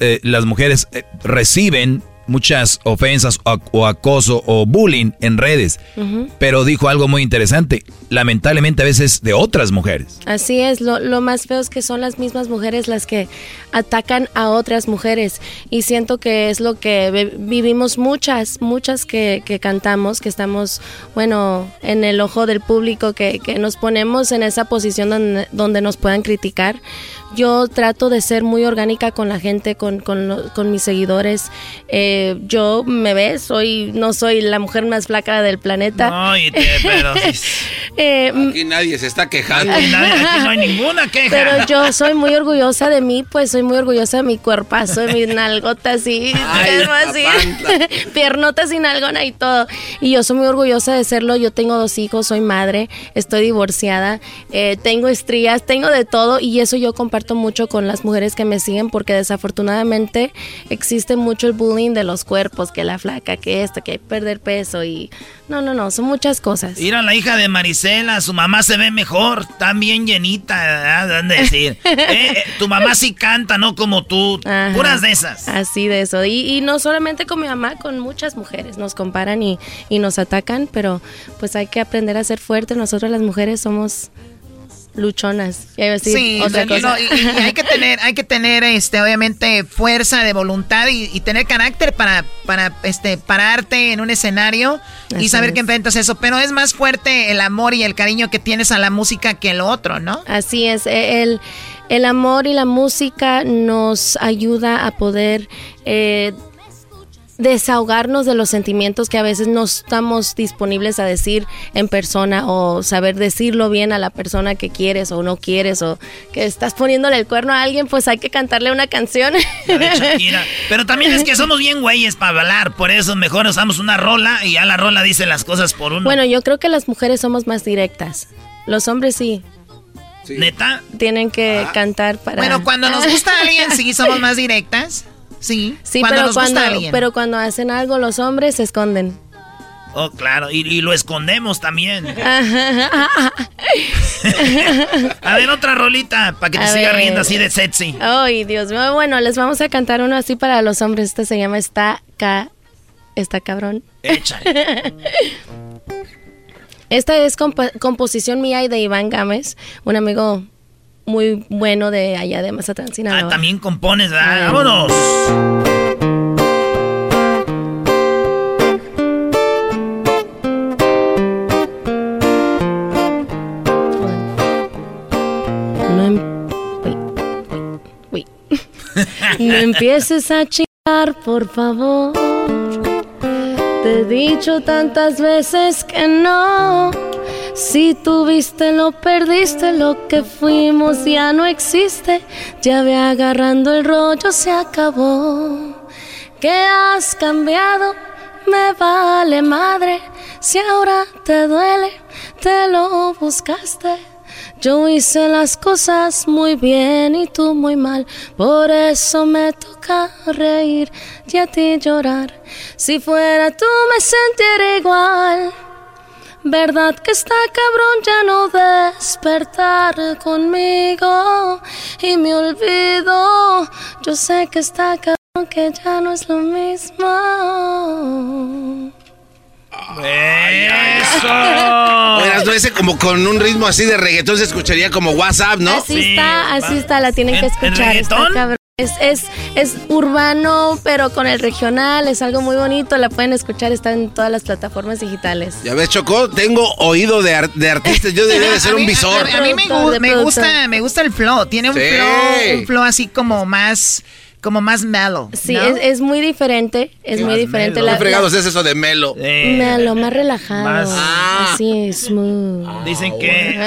eh, las mujeres eh, reciben muchas ofensas o, o acoso o bullying en redes. Pero dijo algo muy interesante. Lamentablemente a veces de otras mujeres. Así es, lo, lo más feo es que son las mismas mujeres las que atacan a otras mujeres y siento que es lo que vivimos muchas, muchas que, que cantamos, que estamos, bueno, en el ojo del público, que, que nos ponemos en esa posición donde, donde nos puedan criticar. Yo trato de ser muy orgánica con la gente, con, con, lo- con mis seguidores. Eh, yo me ves, soy, no soy la mujer más flaca del planeta. No, y te- pero Eh, Aquí nadie se está quejando. aquí, nadie- aquí no hay ninguna queja. Pero yo soy muy orgullosa de mí, pues soy muy orgullosa de mi cuerpazo, de mis nalgotas y Ay, así, piernotas y nalgona y todo. Y yo soy muy orgullosa de serlo. Yo tengo dos hijos, soy madre, estoy divorciada, eh, tengo estrías, tengo de todo y eso yo comparto comparto mucho con las mujeres que me siguen porque desafortunadamente existe mucho el bullying de los cuerpos, que la flaca, que esto, que perder peso y no, no, no, son muchas cosas. Mira, la hija de Marisela, su mamá se ve mejor, tan bien llenita, ¿dónde decir? Eh, eh, tu mamá sí canta, no como tú, puras de esas. Así de eso, y, y, no solamente con mi mamá, con muchas mujeres nos comparan y, y nos atacan, pero pues hay que aprender a ser fuertes, nosotros las mujeres somos luchonas. sí, otra cosa. y, hay que tener, hay que tener, este, obviamente, fuerza de voluntad y, tener carácter para, para, este, pararte en un escenario y saber que enfrentas eso. Pero es más fuerte el amor y el cariño que tienes a la música que el otro, ¿no? Así es. E, el, el amor y la música nos ayuda a poder eh, desahogarnos de los sentimientos que a veces no estamos disponibles a decir en persona o saber decirlo bien a la persona que quieres o no quieres o que estás poniéndole el cuerno a alguien, pues hay que cantarle una canción. Pero también es que somos bien güeyes para hablar, por eso mejor usamos una rola y ya la rola dice las cosas por uno. Bueno, yo creo que las mujeres somos más directas. Los hombres sí. ¿Neta? Tienen que ah. cantar para... Bueno, cuando nos gusta alguien sí somos más directas. Sí, sí pero, cuando, pero cuando hacen algo los hombres se esconden. Oh, claro, y, lo escondemos también. a ver, otra rolita para que te siga riendo así de sexy. Ay, Dios mío. Bueno, les vamos a cantar uno así para los hombres. Este se llama Está ca... Está cabrón. Échale. Esta es composición mía y de Iván Gámez, un amigo muy bueno de allá de Mazatlán, Sinaloa. Ah, también compones, ¿verdad? ¡Vámonos! No, em... no empieces a chingar, por favor. Te he dicho tantas veces que no si tuviste, lo perdiste, lo que fuimos ya no existe. Ya ve agarrando el rollo, se acabó. ¿Qué has cambiado? Me vale madre. Si ahora te duele, te lo buscaste. Yo hice las cosas muy bien y tú muy mal, por eso me toca reír y a ti llorar. Si fuera tú me sentiría igual. Verdad que está cabrón ya no despertar conmigo y me olvido. Yo sé que está cabrón que ya no es lo mismo. ¡Eso! Oigas, no ese como con un ritmo así de reggaetón se escucharía como WhatsApp, ¿no? Así está, así está, la tienen que escuchar. está cabrón. Es, es, es, urbano, pero con el regional, es algo muy bonito, la pueden escuchar, está en todas las plataformas digitales. Ya ves, Chocó, tengo oído de, de artistas, yo debería de ser un visor. A, mí me, gusta, me gusta el flow, tiene un flow, un flow así como más como más mellow. Sí, es, muy diferente. Es muy diferente. La, fregados es eso de melo? Mellow, más relajado. Más, ah. Así, smooth. Dicen que.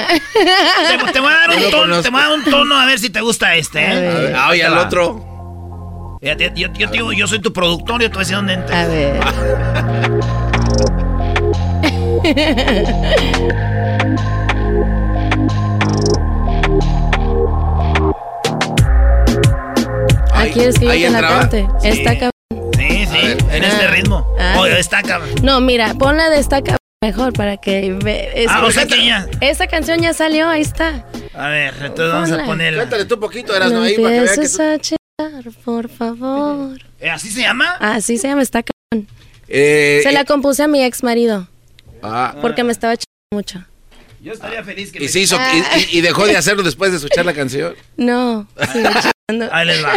te, voy a dar un tono, te voy a dar un tono a ver si te gusta este, ¿eh? Ah, y al otro. Yo, yo, yo, yo, soy tu productor, yo te voy a decir dónde entra. A ver. ¿Quieres que yo te la cante? Está cabrón. Sí, sí, en este ah. ritmo. Ah. está cabrón. No, mira, ponla de esta cabrón mejor para que ve, Ah, o sea que ya. Esa canción ya salió, ahí está. A ver, entonces vamos a ponerla. Cántale tú un poquito, eras no ahí para que veas que tú... a chingar, por favor. ¿Eh, ¿Así se llama? Así se llama, está cabrón. Eh, se la eh. compuse a mi ex marido. Ah. Porque me estaba chingando mucho. Yo estaría feliz que y se hizo y, y, dejó de hacerlo después de escuchar la canción. No, sí, Ahí les va.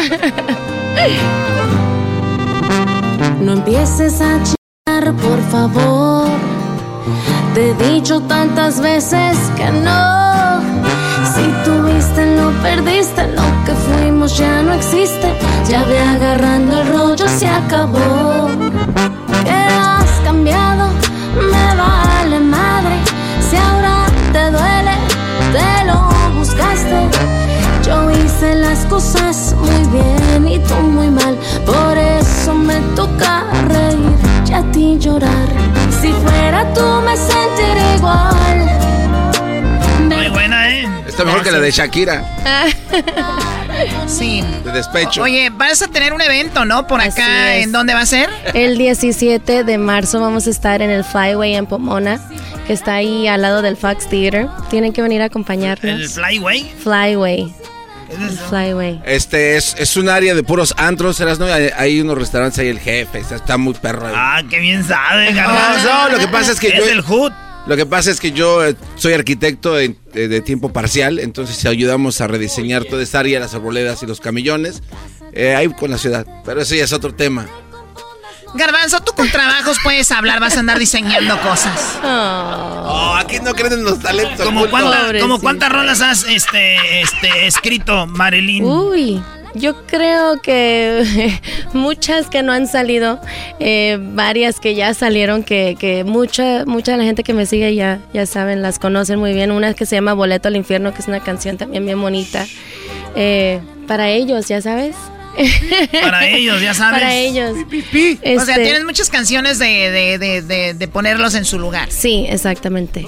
No empieces a chillar, por favor. Te he dicho tantas veces que no. Si tuviste, lo perdiste. Lo que fuimos ya no existe. Ya ve agarrando el rollo, se acabó. ¿Qué has cambiado? Me vale madre. Si ahora las cosas muy bien y tú muy mal, por eso me toca reír y a ti llorar. Si fuera tú me sentiría igual. Muy buena, ¿eh? Está mejor que la de Shakira, Sí. de despecho. Oye, vas a tener un evento, ¿no? Por acá, es. ¿en dónde va a ser? El 17 de marzo vamos a estar en el Flyway en Pomona, que está ahí al lado del Fox Theater. Tienen que venir a acompañarnos. ¿El Flyway? Flyway. Flyway. Este es, es un área de puros antros, ¿serás, no? Hay, hay unos restaurantes ahí, el jefe, está, está muy perro ahí. Ah, qué bien sabe, No, garbanzo. no, lo que pasa es que Es yo... el hood. Lo que pasa es que yo eh, soy arquitecto de, de- de tiempo parcial, entonces ayudamos a rediseñar toda esta área, las arboledas y los camillones, eh, ahí con la ciudad. Pero eso ya es otro tema. Garbanzo, tú con trabajos puedes hablar, vas a andar diseñando cosas. Oh, aquí no creen en los talentos. ¿Cómo, ocultos. cuánta- como cuántas rolas has este, este, escrito, Marilyn? Uy, yo creo que muchas que no han salido, eh, varias que ya salieron, que, que mucha, mucha de la gente que me sigue ya, ya saben, las conocen muy bien. Una que se llama Boleto al Infierno, que es una canción también bien bonita. Eh, para ellos, ya sabes. Para ellos, ya sabes. Para ellos. O sea, Este- tienes muchas canciones de, de, de, de, de ponerlos en su lugar. Sí, exactamente.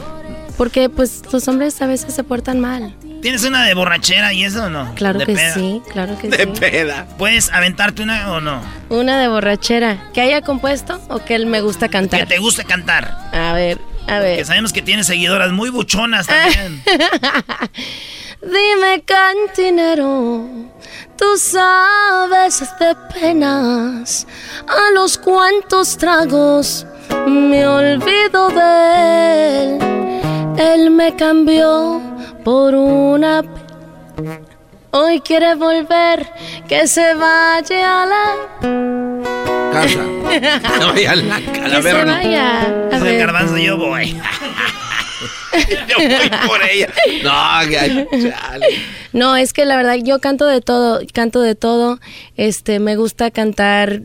Porque pues los hombres a veces se portan mal. ¿Tienes una de borrachera y eso o no? Claro De que peda. sí, claro que sí. peda. ¿Puedes aventarte una o no? Una de borrachera. ¿Que haya compuesto o que él me gusta Que cantar? te guste cantar. A ver, a ver. Que sabemos que tienes seguidoras muy buchonas también. Dime cantinero, tú sabes de penas, a los cuantos tragos me olvido de él. Él me cambió por una... Hoy quiere volver, que se vaya a la... Casa. No vaya a la Que se vaya. A ver. garbanzo, yo voy. Yo voy por ella. No, es que la verdad yo canto de todo, canto de todo. Este, me gusta cantar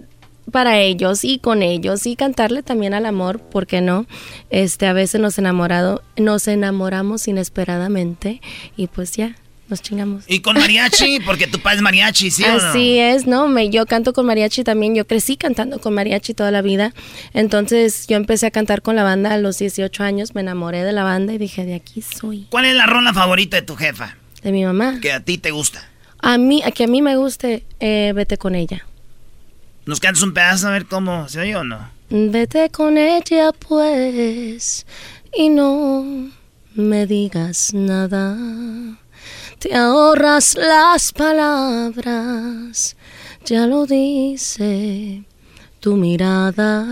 para ellos y con ellos y cantarle también al amor, ¿por qué no? Este, a veces nos enamorado, nos enamoramos inesperadamente y pues ya, nos chingamos. Y con mariachi, porque tu padre es mariachi, ¿sí o no? Así es, ¿no? Me, yo canto con mariachi también, yo crecí cantando con mariachi toda la vida, entonces yo empecé a cantar con la banda a los 18 años, me enamoré de la banda y dije, de aquí soy, ¿Cuál es la rola favorita de tu jefa? de mi mamá. Que a ti te gusta. A mí, a que a mí me guste, eh, vete con ella. ¿Nos cantas un pedazo a ver cómo se oye o no? Vete con ella pues y no me digas nada. Te ahorras las palabras, ya lo dice tu mirada.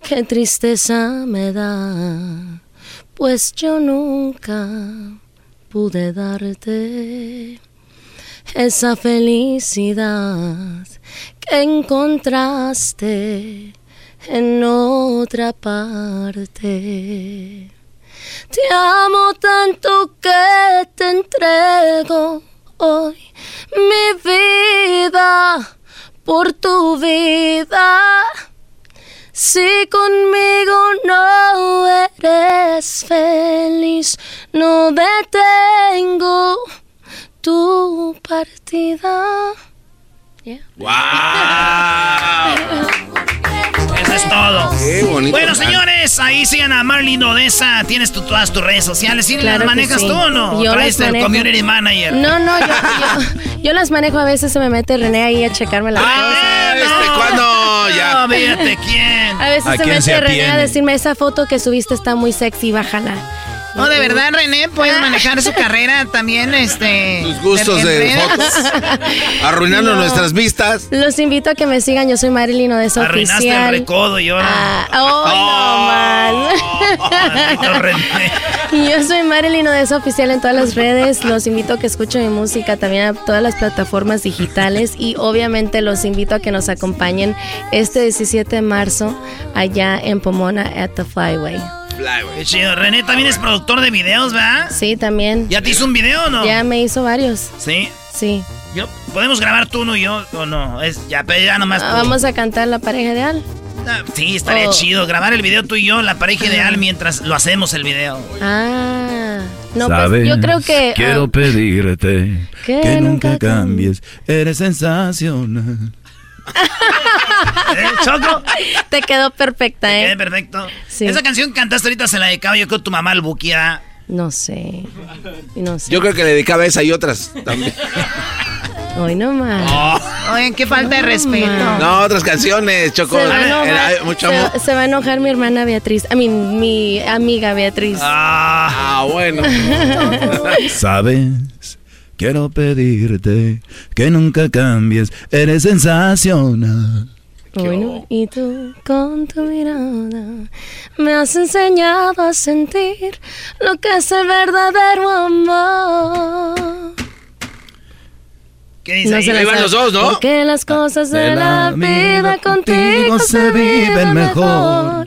Qué tristeza me da, pues yo nunca pude darte esa felicidad que encontraste en otra parte. Te amo tanto que te entrego hoy mi vida por tu vida. Si conmigo no eres feliz, no detengo tu partida. Eso es todo. Qué bonito. Bueno, señores, ahí sigan a Marlene Odessa. Tienes tú todas tus redes sociales. ¿Sí Claro las manejas sí. tú o no? Yo ¿Traes las el manejo. community manager? No, no, yo, yo, yo las manejo a veces se me mete René ahí a checarme las Ah, cosas. este, ¿cuándo? Ya. No, fíjate quién. A veces ¿A se quién mete se René a decirme esa foto que subiste está muy sexy, bájala. No, de verdad, René, puedes manejar su carrera también, este... Tus gustos de fotos. Arruinando No. nuestras vistas. Los invito a que me sigan, yo soy Marilyn Odessa Arruinaste el Oficial. recodo y ahora. Ah, oh, no Maldito René. más. Yo soy Marilyn Odessa Oficial en todas las redes. Los invito a que escuchen mi música también a todas las plataformas digitales. Y obviamente los invito a que nos acompañen este 17 de marzo allá en Pomona at the Flyway. Qué chido. René también es productor de videos, ¿verdad? Sí, también. ¿Ya te hizo un video o no? Ya me hizo varios. Sí. Sí. Yo, ¿Podemos grabar tú uno y yo o no? Es, ya, ya nomás Ah, vamos a cantar la pareja ideal. Ah, Sí, estaría Oh. chido. Grabar el video tú y yo, la pareja ideal, mientras lo hacemos el video. Ah. No, ¿Sabes? pues yo creo que. Quiero ah, pedirte que que, nunca cambies. Eres sensacional. ¿Eh, Choco? te quedó perfecta, Quedé ¿eh? perfecto. Sí. Esa canción que cantaste ahorita se la dedicaba yo creo tu mamá al Buquia. No sé. No sé. Yo creo que le dedicaba esa y otras también. Hoy no más. Oigan, qué falta de respeto. No, otras canciones, Choco. Se va, a enojar, Era mucho se- amor. se va a enojar mi hermana Beatriz. A mí, mi amiga Beatriz. Ah, bueno. ¿Sabes? Quiero pedirte que nunca cambies. Eres sensacional. Bueno, y tú con tu mirada me has enseñado a sentir lo que es el verdadero amor. ¿Qué dice ahí? se la Ahí van sabe. los dos, ¿no? Porque las cosas de, De la, la vida vida contigo contigo se viven viven mejor. mejor.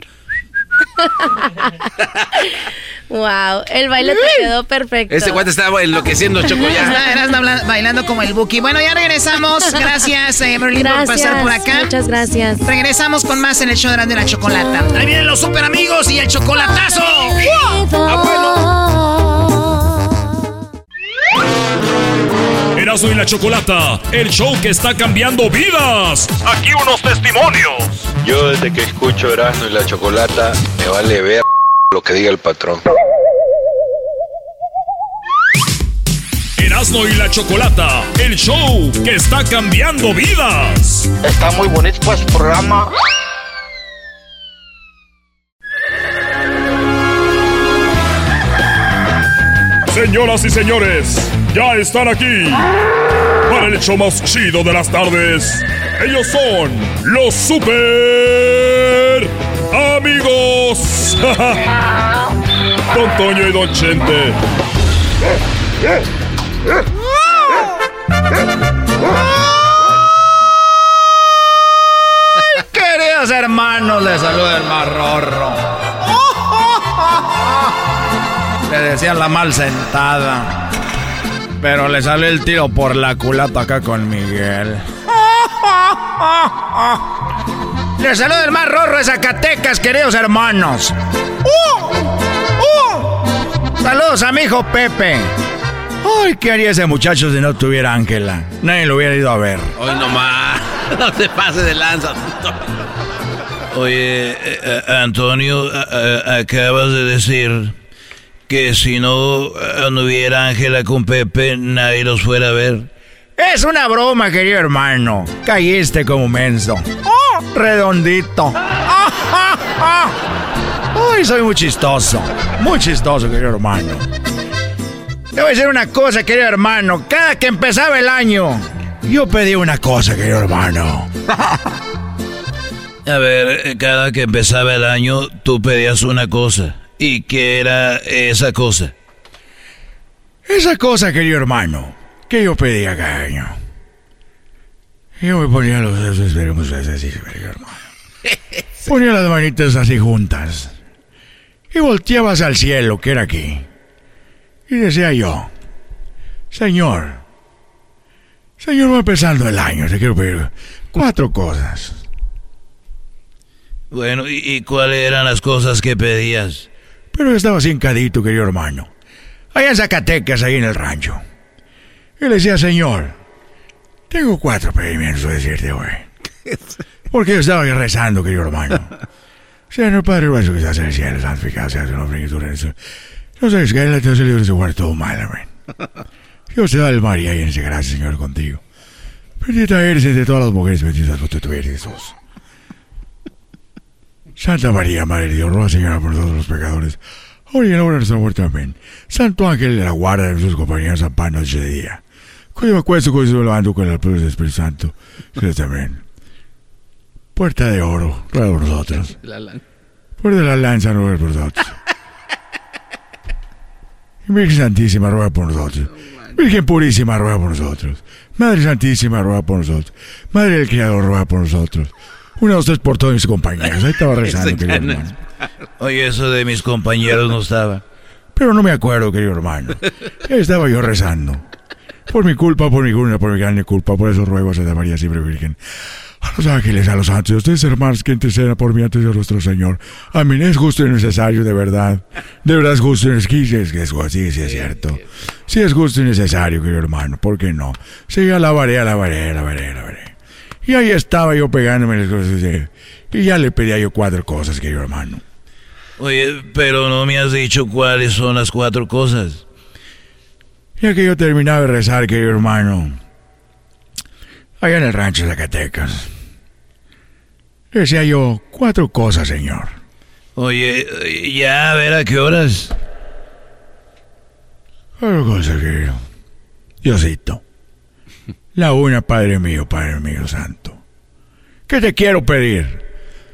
Wow, el baile te quedó perfecto. Este cuate estaba enloqueciendo, Choco, ya. Está- bailando como el Buki. Bueno, ya regresamos. Gracias, eh, Berlín, por pasar por acá. Muchas gracias. Regresamos con más en el show de Grande la Chocolata. Ahí vienen los super amigos y el chocolatazo. Erasmo y la Chocolata, el show que está cambiando vidas. Aquí unos testimonios. Yo desde que escucho Erasmo y la Chocolata, me vale ver lo que diga el patrón. Erasmo y la Chocolata, el show que está cambiando vidas. Está muy bonito pues el programa. Señoras y señores, ya están aquí para el show más chido de las tardes. Ellos son los super amigos. Don Toño y Don Chente. Queridos hermanos, les saluda el marrorro. Le decían la mal sentada. Pero le salió el tiro por la culata acá con Miguel. Les saluda el más rorro de Zacatecas, queridos hermanos. Saludos a mi hijo Pepe. Ay, ¿qué haría ese muchacho si no tuviera Ángela? Nadie lo hubiera ido a ver. Hoy nomás. No te pases de lanza. Oye, eh, eh, Antonio, eh, eh, acabas de decir que si no eh, no hubiera Ángela con Pepe, nadie los fuera a ver. Es una broma, querido hermano. Caíste como menso. ¡Oh! Redondito. Ay, soy muy chistoso. Muy chistoso, querido hermano. Te voy a decir una cosa, querido hermano. Cada que empezaba el año, yo pedí una cosa, querido hermano. A ver, cada que empezaba el año, tú pedías una cosa. ¿Y qué era esa cosa? Esa cosa, querido hermano, que yo pedía cada año. Yo me ponía los dedos, así, querido hermano. Ponía las manitas así juntas. Y volteaba hacia el cielo, que era aquí. Y decía yo, Señor, Señor, va empezando el año, te quiero pedir cuatro cosas. Bueno, ¿y, y cuáles eran las cosas que pedías? Pero yo estaba así encadito, querido hermano. Allá en Zacatecas, ahí en el rancho. Y le decía, Señor, tengo cuatro pedimientos a decirte hoy. Porque yo estaba rezando, querido hermano. Señor Padre nuestro que estás en el cielo, santificado sea tu nombre y tu reino. No sabes que en la tierra se libre de guardar todo mal, amén. Dios te da el María y en ese gracias, Señor, contigo. Bendita eres entre todas las mujeres, bendita es tu eres Jesús. Santa María, Madre de Dios, ruega, Señora, por todos los pecadores. Ahora y en la hora de nuestra muerte, amén. Santo ángel de la guarda de sus compañeros, a pan noche de día. Cuando me acuesto, cuando me levanto con la luz del Espíritu Santo. Amén. Puerta de oro, ruega por nosotros. Puerta de la lanza, ruega por nosotros. Virgen Santísima, ruega por nosotros. Virgen Purísima, ruega por nosotros. Madre Santísima, ruega por nosotros. Madre del Creador, ruega por nosotros. Una, dos, tres por todos mis compañeros. Ahí estaba rezando, querido hermano. Oye, eso de mis compañeros no estaba. Pero no me acuerdo, querido hermano. Ahí estaba yo rezando. Por mi culpa, por mi culpa, por mi grande culpa. Por eso ruego a Santa María siempre Virgen. A los ángeles, a los santos, ustedes hermanos que intercedan por mí antes de nuestro Señor. Amén. Es justo y necesario, de verdad. De verdad es justo y necesario. Es es sí, sí es cierto. Sí es justo y necesario, querido hermano. ¿Por qué no? Sí, alabaré, alabaré, alabaré, alabaré. Y ahí estaba yo pegándome las cosas. Y ya le pedía yo cuatro cosas, querido hermano. Oye, pero no me has dicho cuáles son las cuatro cosas. Ya que yo terminaba de rezar, querido hermano, allá en el rancho de Zacatecas, decía yo cuatro cosas, señor. Oye, ya a ver a qué horas. Cuatro cosas, querido. Diosito. La una, Padre mío, Padre mío santo. ¿Qué te quiero pedir?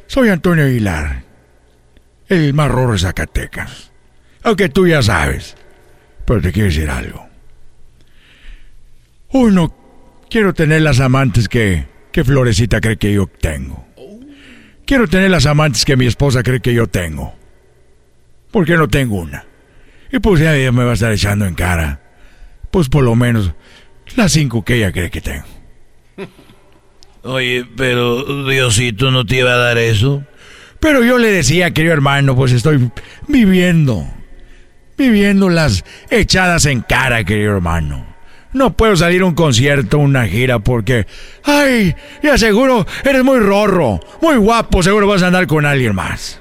Soy Antonio Aguilar, el rorro de Zacatecas. Aunque tú ya sabes. Pero te quiero decir algo. Uno, quiero tener las amantes que, que Florecita cree que yo tengo. Quiero tener las amantes que mi esposa cree que yo tengo. Porque no tengo una. Y pues ya ella me va a estar echando en cara. Pues por lo menos las cinco que ella cree que tengo. Oye, pero Diosito no te iba a dar eso. Pero yo le decía, querido hermano, pues estoy viviendo. Viviendo las echadas en cara, querido hermano. No puedo salir a un concierto, una gira, porque... ¡Ay! Y aseguro, eres muy rorro, muy guapo, seguro vas a andar con alguien más.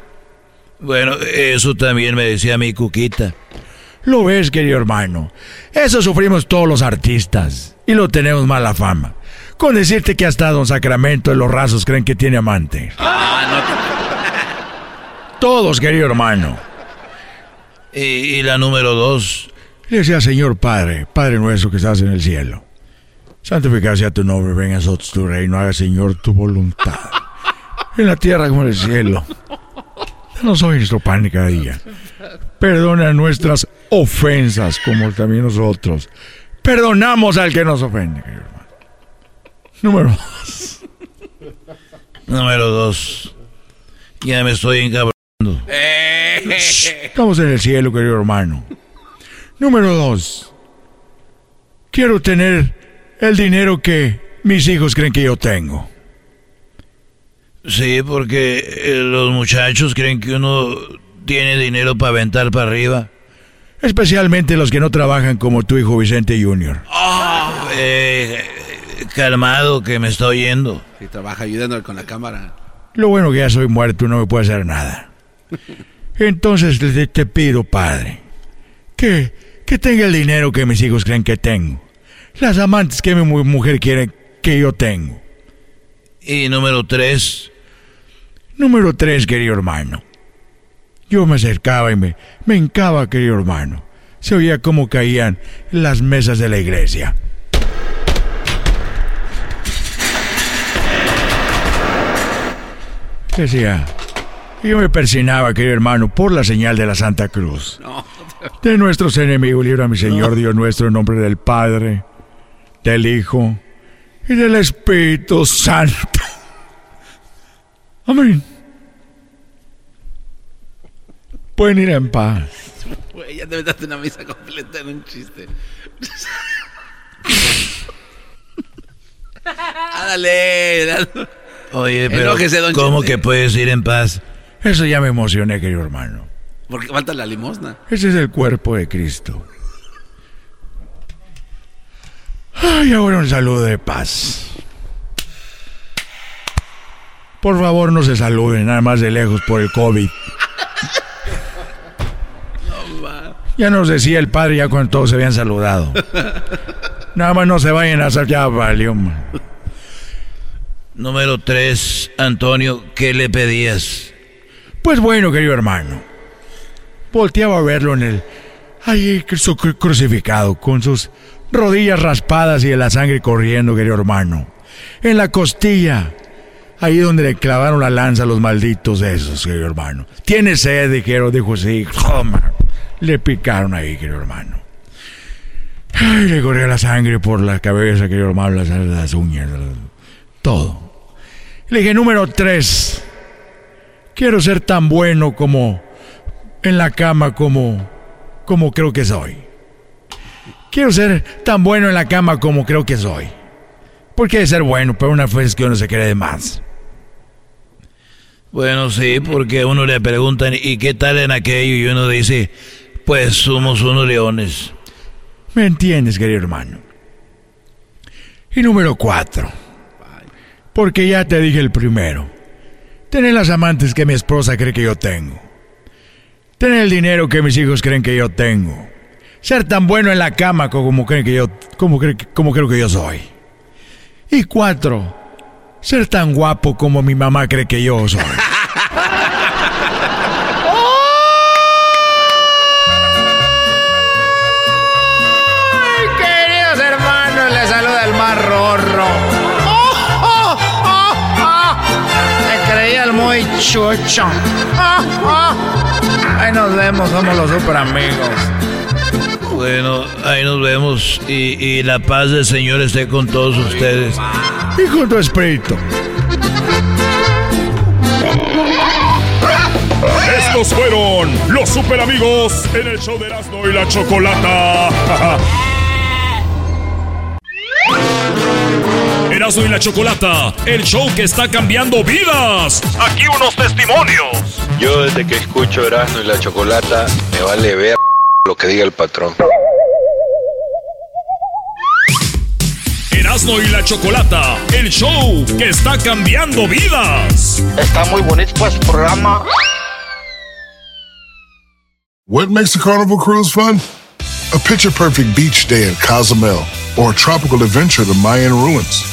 Bueno, eso también me decía mi cuquita. Lo ves, querido hermano. Eso sufrimos todos los artistas. Y lo tenemos mala fama. Con decirte que hasta Don Sacramento de los Rasos creen que tiene amante. Todos, querido hermano. Y, y la número dos. Le decía, Señor Padre, Padre nuestro que estás en el cielo. Santificado sea tu nombre, venga a nosotros tu reino, haga Señor tu voluntad. En la tierra como en el cielo. No soy nuestro pan de cada día. Perdona nuestras ofensas como también nosotros. Perdonamos al que nos ofende. querido hermano. Número dos. Número dos. Ya me estoy encabrando. Estamos en el cielo, querido hermano. Número dos. Quiero tener el dinero que mis hijos creen que yo tengo. Sí, porque eh, los muchachos creen que uno tiene dinero para aventar para arriba. Especialmente los que no trabajan como tu hijo Vicente Jr. Eh, calmado, que me está oyendo. Sí, trabaja ayudándole con la cámara. Lo bueno que ya soy muerto, no me puede hacer nada. Entonces te, te pido, padre, que, que tenga el dinero que mis hijos creen que tengo. Las amantes que mi mu- mujer quiere que yo tengo. Y número tres. Número tres, querido hermano. Yo me acercaba y me, me hincaba, querido hermano. Se oía cómo caían las mesas de la iglesia. Decía, yo me persinaba, querido hermano, por la señal de la Santa Cruz. De nuestros enemigos, libra mi Señor Dios nuestro, en nombre del Padre, del Hijo y del Espíritu Santo. Amén. Pueden ir en paz. Güey, ya debes darte una misa completa en un chiste. Ándale, dale. Oye, pero Enójese, don ¿cómo que puedes ir en paz? Eso ya me emocioné, querido hermano. Porque falta la limosna. Ese es el cuerpo de Cristo. Ay, ahora un saludo de paz. Por favor, no se saluden, nada más de lejos por el COVID. Ya nos decía el padre ya cuando todos se habían saludado. Nada más no se vayan a hacer ya valió. Número tres, Antonio, ¿qué le pedías? Pues bueno, querido hermano. Volteaba a verlo en el. Ahí cru- crucificado, con sus rodillas raspadas y de la sangre corriendo, querido hermano. En la costilla. Ahí donde le clavaron la lanza a los malditos esos, querido hermano. Tiene sed, dijeron, dijo sí. Toma. Le picaron ahí, querido hermano. Ay, le corría la sangre por la cabeza, querido hermano, las, las uñas, todo. Le dije, número tres. Quiero ser tan bueno como en la cama como como creo que soy. Quiero ser tan bueno en la cama como creo que soy. Porque ser bueno, pero una vez que uno se cree de más. Bueno, sí, porque uno le preguntan, ¿y qué tal en aquello? Y uno dice, pues somos unos leones. ¿Me entiendes, querido hermano? Y número cuatro. Porque ya te dije el primero. Tener las amantes que mi esposa cree que yo tengo. Tener el dinero que mis hijos creen que yo tengo. Ser tan bueno en la cama como creen que yo, como, como creo que yo soy. Y cuatro, ser tan guapo como mi mamá cree que yo soy. Oh. Ahí nos vemos, somos los super amigos. Bueno, ahí nos vemos y, y la paz del Señor esté con todos ustedes. Y con tu espíritu. Estos fueron los super amigos en el show de Erasmo y la Chocolata. Erasmo y la Chocolata, el show que está cambiando vidas. Aquí unos testimonios. Yo desde que escucho Erasmo y la Chocolata, me vale ver lo que diga el patrón. Erasmo y la Chocolata, el show que está cambiando vidas. Está muy bonito este programa. What makes a carnival cruise fun? A picture perfect beach day in Cozumel or a tropical adventure to Mayan ruins